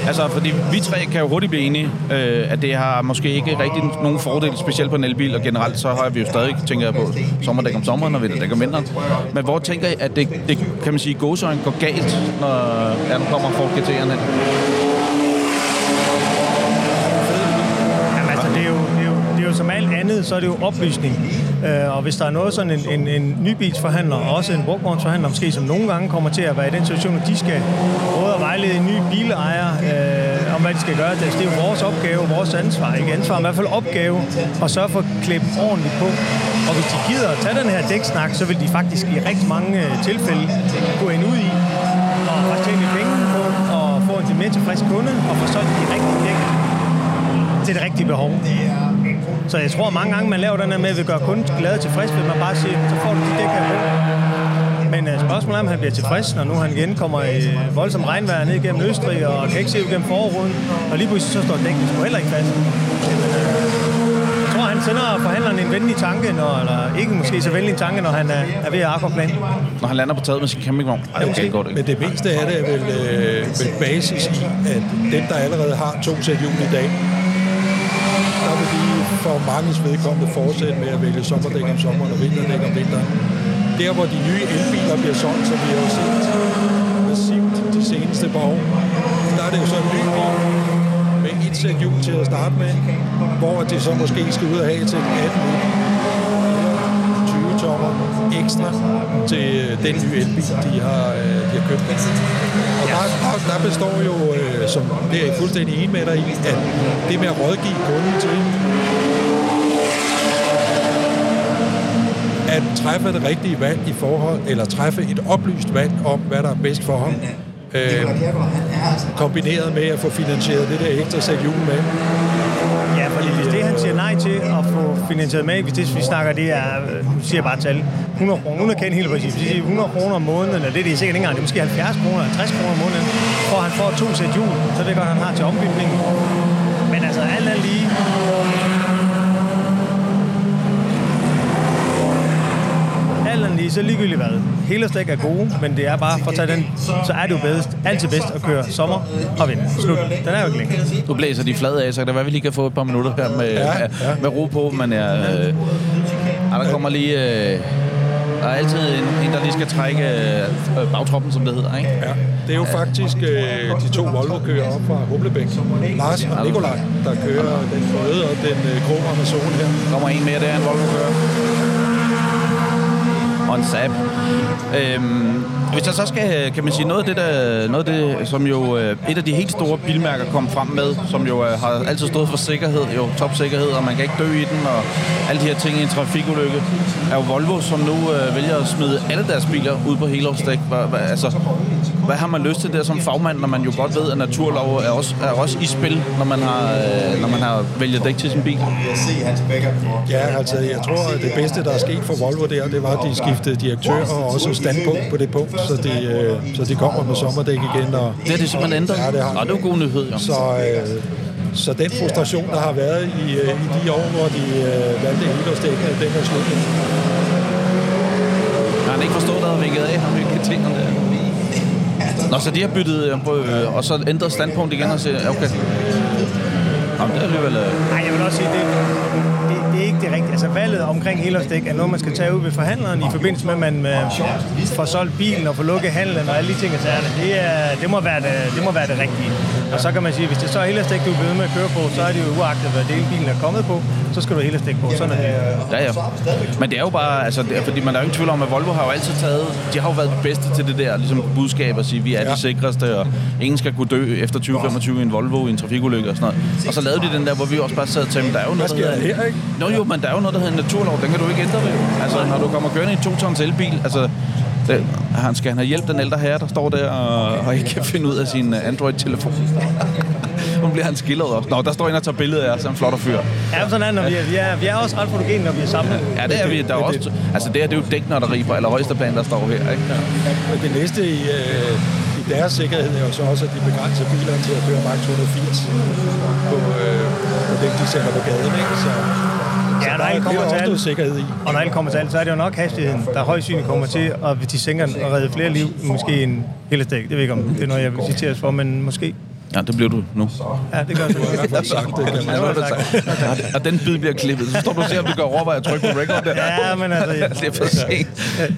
Altså, fordi vi tre kan jo hurtigt blive enige, øh, at det har måske ikke rigtig nogen fordel, specielt på en elbil, og generelt så har vi jo stadig, tænker jeg på, sommerdæk om sommeren og vinterdæk om vinteren. Men hvor tænker I, at det, det kan man sige, gåsøjen går galt, når ja, nu kommer Ford GT'erne hen? Jamen altså, det er, jo, det, er jo, det er jo som alt andet, så er det jo oplysning. Øh, og hvis der er noget sådan en, en, en nybilsforhandler, og også en brugvognsforhandler måske, som nogle gange kommer til at være i den situation, at de skal råde og vejlede en ny bilejer øh, om, hvad de skal gøre. Det er jo vores opgave, vores ansvar, ikke ansvar, men i hvert fald opgave, at sørge for at klippe ordentligt på. Og hvis de gider at tage den her dæksnak, så vil de faktisk i rigtig mange øh, tilfælde gå ind ud i og tjene penge på og få en mere tilfreds kunde og få solgt de rigtige dæk til det rigtige behov. Så jeg tror mange gange, man laver den her med, at vi gør kunden glad og tilfreds, hvis man bare siger, så får du de dæk her på. Men uh, spørgsmålet er, om han bliver tilfreds, når nu han igen kommer i voldsom regnvejr ned igennem Østrig og kan ikke se ud gennem forruden. Og lige pludselig så står dækken sgu heller ikke fast. Jeg tror, han sender forhandleren en venlig tanke, når, eller ikke måske så venlig en tanke, når han er, er ved at akvaplan. Når han lander på taget med sin campingvogn. Ej, okay, måske. går det ikke. Men det meste af det er vel, øh, vel basis i, at dem, der allerede har to sæt hjul i dag, der vil de for manges vedkommende fortsætte med at vælge sommerdæk om sommeren og vinterdæk om vinteren. Der, hvor de nye elbiler bliver solgt, som vi har set massivt de seneste par år, der er det jo så en ny bil med et sæt hjul til at starte med, hvor de så måske skal ud og have til 18 ekstra til øh, den nye elbil, de har, øh, de har købt. Og der, der, der består jo, øh, som det er jeg fuldstændig enig med dig i, at det med at rådgive kunden til at træffe det rigtige valg i forhold, eller træffe et oplyst valg om, hvad der er bedst for ham, øh, kombineret med at få finansieret det der ekstra sæt hjul med. Ja, fordi hvis det, han siger nej til at få finansieret med, hvis det, vi snakker, det er, øh, nu siger jeg bare tal, 100 kroner, uden at kende helt præcis, hvis det er 100 kroner om måneden, eller det, det er sikkert ikke engang, det er måske 70 kroner, 50 kroner om måneden, for han får to sæt hjul, så det er godt, han har til ombygningen. Men altså, alt er lige, er lige, så ligegyldigt hvad. Hele stik er gode, men det er bare for at tage den, så er det jo bedst, altid bedst at køre sommer og vinter. Slut. Den er jo ikke længe. Nu blæser de flade af, så kan det være, vi lige kan få et par minutter her med, ja, ja. med ro på, men jeg, øh, ej, der kommer lige... Øh, der er altid en, en, der lige skal trække øh, bagtroppen, som det hedder, ikke? Ja, det er jo faktisk øh, de to Volvo-kører op fra Humlebæk. Lars og Nikolaj, der kører den røde og den øh, grå Amazon her. Der kommer en mere, der er en Volvo kører. og. Øhm, hvis jeg så skal, kan man sige, noget af det, der, noget af det som jo øh, et af de helt store bilmærker kom frem med, som jo øh, har altid stået for sikkerhed, jo topsikkerhed, og man kan ikke dø i den, og alle de her ting i en trafikulykke, er jo Volvo, som nu øh, vælger at smide alle deres biler ud på helårsdæk. Hvad, hvad, altså, hvad har man lyst til der som fagmand, når man jo godt ved, at naturlov er også, er også i spil, når man har, øh, når man har vælget dæk til sin bil? Ja, altså jeg tror, at det bedste, der er sket for Volvo der, det var, at de skiftede direktør og også standpunkt på det punkt, så de, øh, så de kommer med sommerdæk igen. Og, Det har de simpelthen ændret? Ja, det har Nå, det er jo god nyhed, jo. Så, øh, så den frustration, der har været i, øh, i de år, hvor de øh, valgte helårsdækkene, den er slut. Har han ikke forstået, der havde vinket af ham i tingene der? Nå, så de har byttet, øh, på, øh, og så ændret standpunkt igen og siger, okay. Jamen, det er alligevel... Øh, Nej, jeg vil også sige, det, det er ikke det rigtige. Altså valget omkring helårsdæk er noget, man skal tage ud ved forhandleren i forbindelse med, at man øh, får solgt bilen og får lukket handlen og alle de ting og sagerne. Det, er, det, må være det, det må være det rigtige. Og så kan man sige, hvis det så er helårsdæk, du er ved med at køre på, så er det jo uagtet, hvad del bilen er kommet på, så skal du helårsdæk på. Sådan er det. ja, ja. Men det er jo bare, altså, det er, fordi man er jo ingen tvivl om, at Volvo har jo altid taget, de har jo været de bedste til det der, ligesom budskab at sige, vi er ja. de sikreste, og ingen skal kunne dø efter 2025 i en Volvo i en trafikulykke og sådan noget. Og så lavede de den der, hvor vi også bare sad og tænkte, der er jo noget, der hedder... her, ikke? Nå jo, men der er jo noget, der hedder en naturlov, den kan du ikke ændre ved. Altså, når du kommer kørende i en 2 tons elbil, altså, det, han skal han have hjælp, den ældre herre, der står der og, og ikke kan finde ud af sin øh, Android-telefon. Nu bliver han skildret også. Nå, der står en og tager billeder af os, han flot fyr. Ja, sådan er når vi er, vi er, vi er også ret fotogene, når vi er samlet. Ja, det er vi. Der er også, altså det her, det er jo dæknotteri på allerhøjeste plan, der står her, ikke? Men det næste i, øh, i deres sikkerhed er jo så også, at de begrænser bilerne til at køre maks 180 på, øh, på det, de sender på gaden. Ikke? Så, Ja, der, alt er- kommer er til alt, sikkerhed i. og når alt kommer til alt, så er det jo nok hastigheden, der højst synligt kommer til, og hvis de sænker den og redder flere liv, måske en helårsdæk. Det ved jeg ikke, om det er noget, jeg vil citeres for, men måske. Ja, det bliver du nu. Ja, det gør. I hvert fald sagt det, kan man Ja, har du. Og den bid bliver klippet. Så står du og ser, om du kan overveje at trykke på record der. Ja, men altså... det er for sent.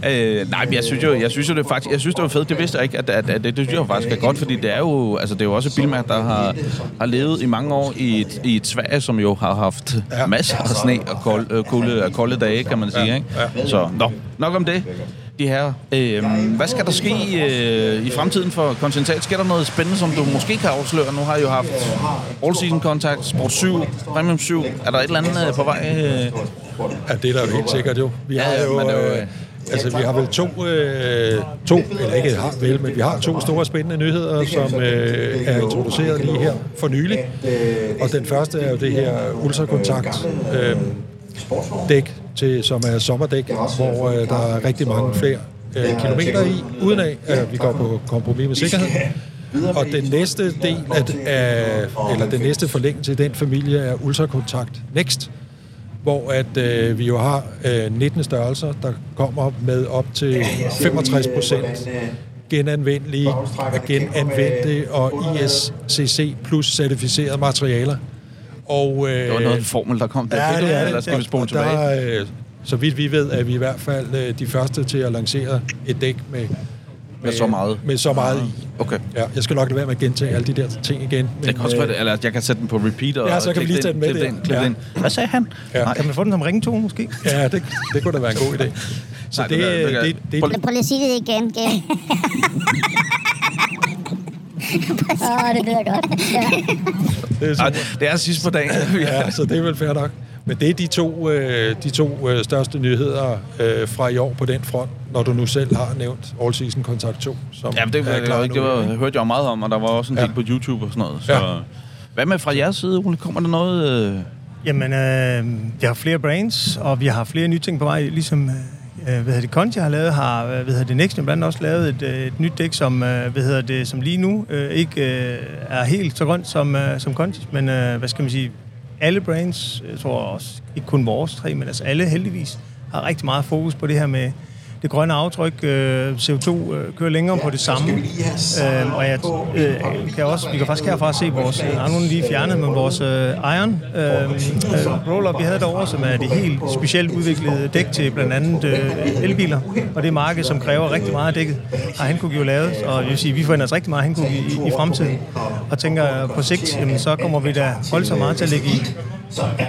Øh, nej, men jeg synes jo, jeg synes jo det er faktisk, jeg synes det var fedt. Det vidste jeg ikke, at, at, at det, det synes jeg faktisk er godt, fordi det er jo, altså det er jo også et bilmærke, der har, har levet i mange år i et, i et Sverige, som jo har haft ja. masser af sne og kold, øh, kolde, kolde dage, kan man sige. Ja. Ikke? Så, nå, nok om det. De her. Øh, hvad skal der ske øh, i fremtiden for Continental? Sker der noget spændende, som du måske kan afsløre? Nu har I jo haft All Season Contact, Sport 7, Premium 7. Er der et eller andet øh, på vej? Øh? Ja, det er der jo helt sikkert jo. Vi Ja, har jo, men jo, øh, altså vi har vel to, øh, to, eller ikke har vel, men vi har to store spændende nyheder, som øh, er introduceret lige her for nylig. Og den første er jo det her ultrakontakt øh, dæk, til, som er sommerdæk, hvor øh, der er rigtig mange flere øh, kilometer i, uden af, at vi går på kompromis med sikkerheden. Og den næste del af, af eller den næste forlængelse i den familie er Ultrakontakt Next, hvor at øh, vi jo har øh, 19 størrelser, der kommer med op til 65 procent genanvendelige, genanvendte og ISCC plus certificerede materialer. Og, øh, Det var noget af en formel, der kom der. Ja, det er Eller skal vi spole tilbage? Der, er, øh, så vidt vi ved, er vi i hvert fald øh, de første til at lancere et dæk med, Med så meget? Med så meget i. Okay. Ja, jeg skal nok lade være med at gentage alle de der ting igen. Jeg kan også øh, eller jeg kan sætte den på repeat og Ja, så kan vi lige tage den med klippe Ja. ind. Hvad sagde han? Ja. Nej. Kan man få den som ringetone, måske? Ja, det, det kunne da være en god idé. Så Nej, det, det er- det er- det, det, det, Prøv lige at sige det igen, igen. Åh, oh, det lyder godt. Ja. det, er super. det er sidst på dagen. ja, så det er vel fair nok. Men det er de to, øh, de to øh, største nyheder øh, fra i år på den front, når du nu selv har nævnt All Season Contact 2. Som Ja, men det, er det, klar var, ikke- det var, hørte jeg jo meget om, og der var også en del Ja. på YouTube og sådan noget. Så. Ja. Hvad med fra jeres side, Ole? Kommer der noget... Øh... Jamen, øh, vi har flere brands, og vi har flere nye ting på vej, ligesom... Øh, hvad hedder det, Conti har lavet, har hvad hedder det, Nexium blandt andet også lavet et, øh, et nyt dæk, som, øh, hvad hedder det, som lige nu øh, ikke er helt så grønt som, som Conti, men hvad skal man sige, alle brands, jeg tror også, ikke kun vores tre, men altså alle heldigvis, har rigtig meget fokus på det her med det grønne aftryk. Øh, CO2 øh, kører længere på det samme. Øh, og jeg øh, kan også, vi kan faktisk herfra se vores, nogle lige fjernet, men vores øh, Iron øh, roller, vi havde derovre, som er det helt specielt udviklede dæk til blandt andet øh, elbiler. Og det er marked, som kræver rigtig meget af dækket, har Hankook jo lavet. Og jeg vil sige, vi forventer os rigtig meget Hankook i, i fremtiden. Og tænker på sigt, jamen, så kommer vi da voldsomt meget til at lægge i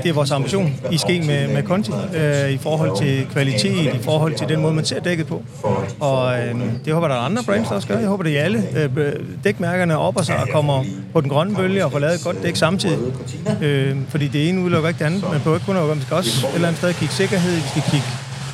det er vores ambition i ske med, med Conti, øh, i forhold til kvalitet, i forhold til den måde, man ser dækket på. Og øh, det håber der er andre brands, der også gør. Jeg håber, det er alle øh, dækmærkerne op og så og kommer på den grønne bølge og får lavet et godt dæk samtidig. Øh, fordi det ene udelukker ikke det andet. Man behøver ikke kun at vi skal også et eller andet sted kigge sikkerhed, vi skal kigge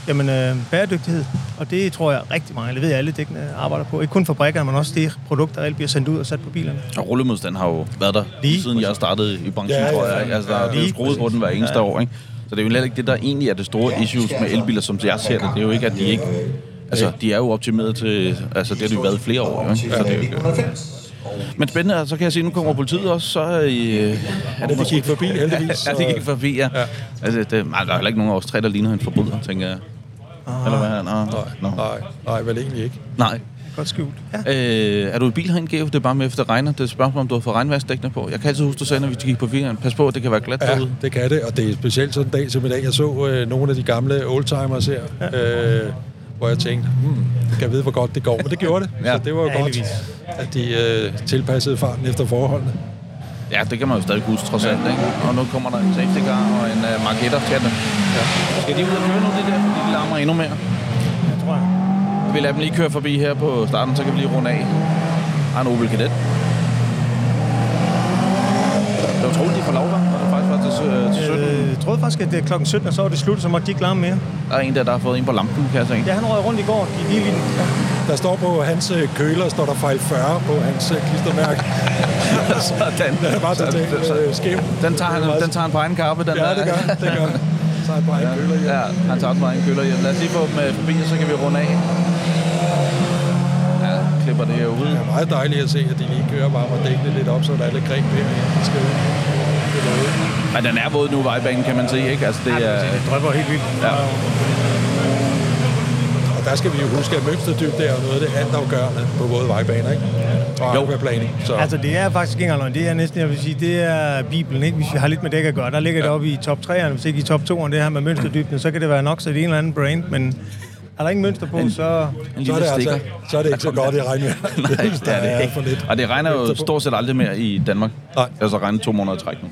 jamen, øh, bæredygtighed. Og det tror jeg rigtig mange, eller ved jeg alle dækkene arbejder på. Ikke kun fabrikkerne, men også det produkt, der bliver sendt ud og sat på bilerne. Og rullemodstand har jo været der, lige siden jeg startede i branchen, Ja, ja, ja, tror jeg. Altså, der er jo skruet på den hver eneste Ja. år, ikke? Så det er jo heller ikke det, der egentlig er det store issues med elbiler, som jeg ser det. Det er jo ikke, at de ikke... Altså, de er jo optimeret til... Altså, det har de jo været i flere år, ikke? Så det er jo ikke... Men spændende, og så kan jeg se, at nu kommer politiet også, så er I... øh, Er de gik forbi, heldigvis, Ja, de gik forbi, ja. ja. Altså, det, nej, der er heller ikke nogen af os tre, der ligner en forbryder, tænker jeg. Eller hvad? Nå, nej, nej, nej, vel egentlig ikke. Nej. Godt skjult. Ja. Øh, er du i bil herinde, Geo? Det er bare med efter det regner. Det er et spørgsmål, om du har fået regnværsdækkene på. Jeg kan altid huske, du sagde, når vi gik på weekend. Pas på, det kan være glat Ja, derude. det kan det, og det er specielt sådan en dag som i dag. Jeg så øh, nogle af de gamle oldtimers her, øh, hvor jeg tænkte, hmm, jeg kan vide, hvor godt det går. Men det gjorde det, Ja. så det var jo Ja, godt, at de øh, tilpassede farten efter forholdene. Ja, det kan man jo stadig huske, trods alt. Ikke? Og nu kommer der en safety car og en uh, marketer til det. Ja. Skal de ud og køre nu, det der, fordi de larmer endnu mere? Jeg tror jeg. Vi lader dem lige køre forbi her på starten, så kan vi lige runde af. Har en Opel Kadett. Det var utroligt, de får lov? Og det faktisk var til, øh, til 17. Øh, jeg troede faktisk, at det er klokken 17, og så var det slut, så måtte de ikke larme mere. Der er en der, der har fået en på lampen, kan jeg se. Ja, han røg rundt i går. De lige lige ja. Der står på hans øh, køler, står der fejl 40 på hans øh, klistermærke. Sådan. Den er bare totalt øh, skæv. Den tager, han, den tager han på egen kappe, den Ja, der. det gør det gør. Så er han på egen køler hjem. Ja, han tager på egen køler hjem. Lad os lige få dem øh, forbi, så kan vi runde af. Ja, klipper det her ud. Det er meget dejligt at se, at de lige kører bare og dækkene lidt op, så der er lidt greb her. De skal ud. Men den er våd nu, vejbanen, kan man sige, ikke? Altså, det er... Det drøber helt vildt. Ja. Der skal vi jo huske, at mønsterdybde er noget af det altafgørende på både vejbaner, ikke? Og Jo. akvaplaning. Så Altså, det er faktisk ikke engang. Det er næsten, jeg vil sige, det er Bibelen, ikke? Hvis vi har lidt med dæk at gøre. Der ligger det oppe i top 3'erne, hvis ikke i top 2'erne, det her med mønsterdybden, så kan det være nok, så det er en eller anden brand, men er der ingen mønster på, så... så er, det altså, så er det ikke så godt i regnvejr. Nej, det er det for ikke. lidt. Og det regner jo stort set aldrig mere i Danmark. Nej. Altså regner to måneder i træk nu.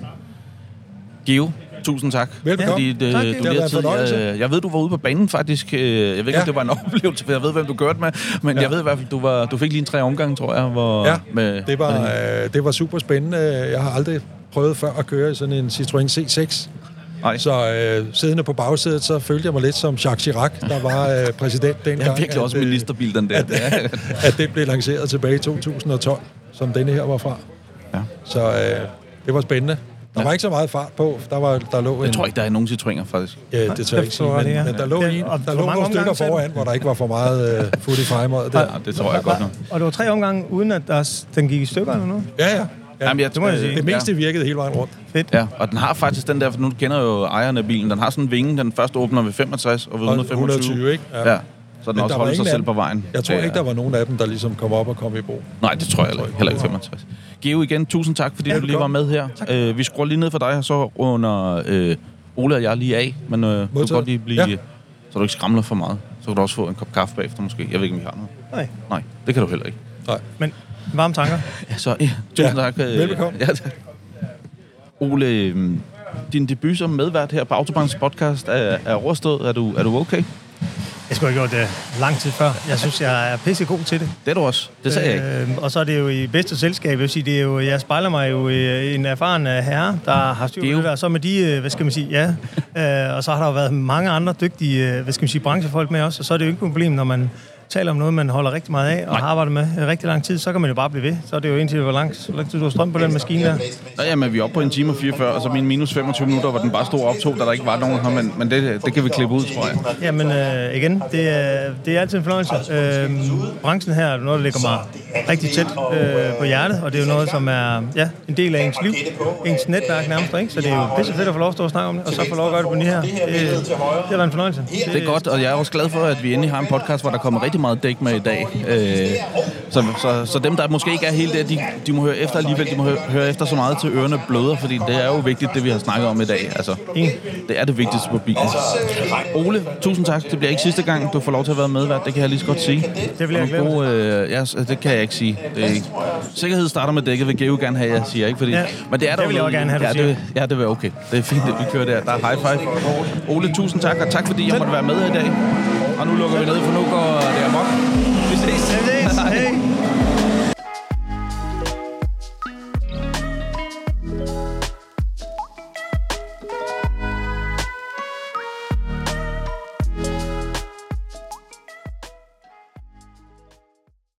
Geo, tusind tak. Velbekomme. Fordi det, Tak, du Geo. Det har tid. Jeg, jeg ved, du var ude på banen faktisk. Øh, Jeg ved ikke, Ja. om det var en oplevelse, for jeg ved, hvem du kørte med. Men Ja. jeg ved i hvert fald, du, var, du fik lige en tre omgang, tror jeg. Hvor, Ja, med, det var, med- øh, det var super spændende. Jeg har aldrig prøvet før at køre i sådan en Citroën C6. Nej. Så øh, siddende på bagsædet, så følte jeg mig lidt som Jacques Chirac, der var øh, præsident dengang. Det er virkelig også at, øh, ministerbil, den der. At, at det blev lanceret tilbage i 2012, som denne her var fra. Ja. Så øh, det var spændende. Der var ikke så meget fart på. Der, var, der lå Jeg en, tror ikke, der er nogen Citroëner, faktisk. Ja, det tør jeg ikke sige, men, men der lå, en, der lå nogle stykker foran, hvor der ikke var for meget øh, fod i. Der. Ja, det tror jeg godt nu. Og det var tre omgange, uden at der, den gik i stykker eller noget? Ja, ja. ja. Jamen, jeg, det må jeg sige. Det meste virkede hele vejen rundt. Fedt. Ja, og den har faktisk den der, for nu kender jeg jo ejeren af bilen, den har sådan en vinge, den første åbner ved 65 og ved Og 125. 120, ikke? Ja. ja. Så den Men også der var holder sig selv på vejen. Jeg tror Ja, ikke, der var nogen af dem, der ligesom kom op og kom i brug. Nej, det tror jeg heller ikke. Heller ikke 65. Geo igen, tusind tak, fordi Ja, du lige var med her. Øh, vi skruer lige ned for dig, og så under øh, Ole og jeg lige af. Men øh, du kan Modtaget. godt lige blive... Ja. Så du ikke skramler for meget. Så kan du også få en kop kaffe bagefter måske. Jeg ved ikke, om vi har noget. Nej. Nej, det kan du heller ikke. Nej. Men varme tanker. Ja, så ja, tusind Ja, tak. øh, velbekomme. Ja, tak. Ole, øh, din debut som medvært her på Autobahns podcast er, er overstået. Er du, er du okay? Jeg skulle have gjort det lang tid før. Jeg synes, jeg er pissegod til det. Det er du også. Det sagde jeg ikke. Øh, og så er det jo i bedste selskab. Jeg vil sige, det er jo, jeg spejler mig jo i en erfaren øh, herre, der har styr på det der. Så med de, øh, hvad skal man sige, ja. Øh, og så har der jo været mange andre dygtige, øh, hvad skal man sige, branchefolk med også. Og så er det jo ikke et problem, når man taler om noget, man holder rigtig meget af, og Nej. har arbejdet med rigtig lang tid, så kan man jo bare blive ved. Så er det jo indtil, hvor lang, hvor lang tid du har strøm på den maskine der. Nå, jamen, vi er oppe på en time og 44, og så min minus 25 minutter, hvor den bare stod op to, da der ikke var nogen her, men, men det, det kan vi klippe ud, tror jeg. Jamen øh, igen, det er, det er altid en fornøjelse. Øh, branchen her er noget, der ligger mig rigtig tæt øh, på hjertet, og det er jo noget, som er ja, en del af ens liv, ens netværk nærmest, ikke? Så det er jo pisse fedt at få lov at stå og snakke om det, og så få lov at gøre det på ny her. Det, det har været en fornøjelse. Det er godt, og jeg er også glad for, at vi endelig har en podcast, hvor der kommer rigtig meget dæk med i dag. Øh, så, så, så dem, der måske ikke er helt der, de, de må høre efter alligevel. De må høre, høre efter så meget til ørerne bløder, fordi det er jo vigtigt, det vi har snakket om i dag. Altså, det er det vigtigste på bilen. Ole, tusind tak. Det bliver ikke sidste gang, du får lov til at være med, det kan jeg lige så godt sige. Det vil jeg gode, øh, ja, det kan jeg ikke sige. Det er ikke. Sikkerhed starter med dækket, vil Geo gerne have, jeg siger ikke, fordi... Ja, men det er der det vil jeg også gerne have, ja, det, ja, det vil okay. Det er fint, at vi kører der. Der er high five. Ole, tusind tak, og tak fordi jeg måtte være med i dag. Og nu lukker vi ned, for nu går det amok.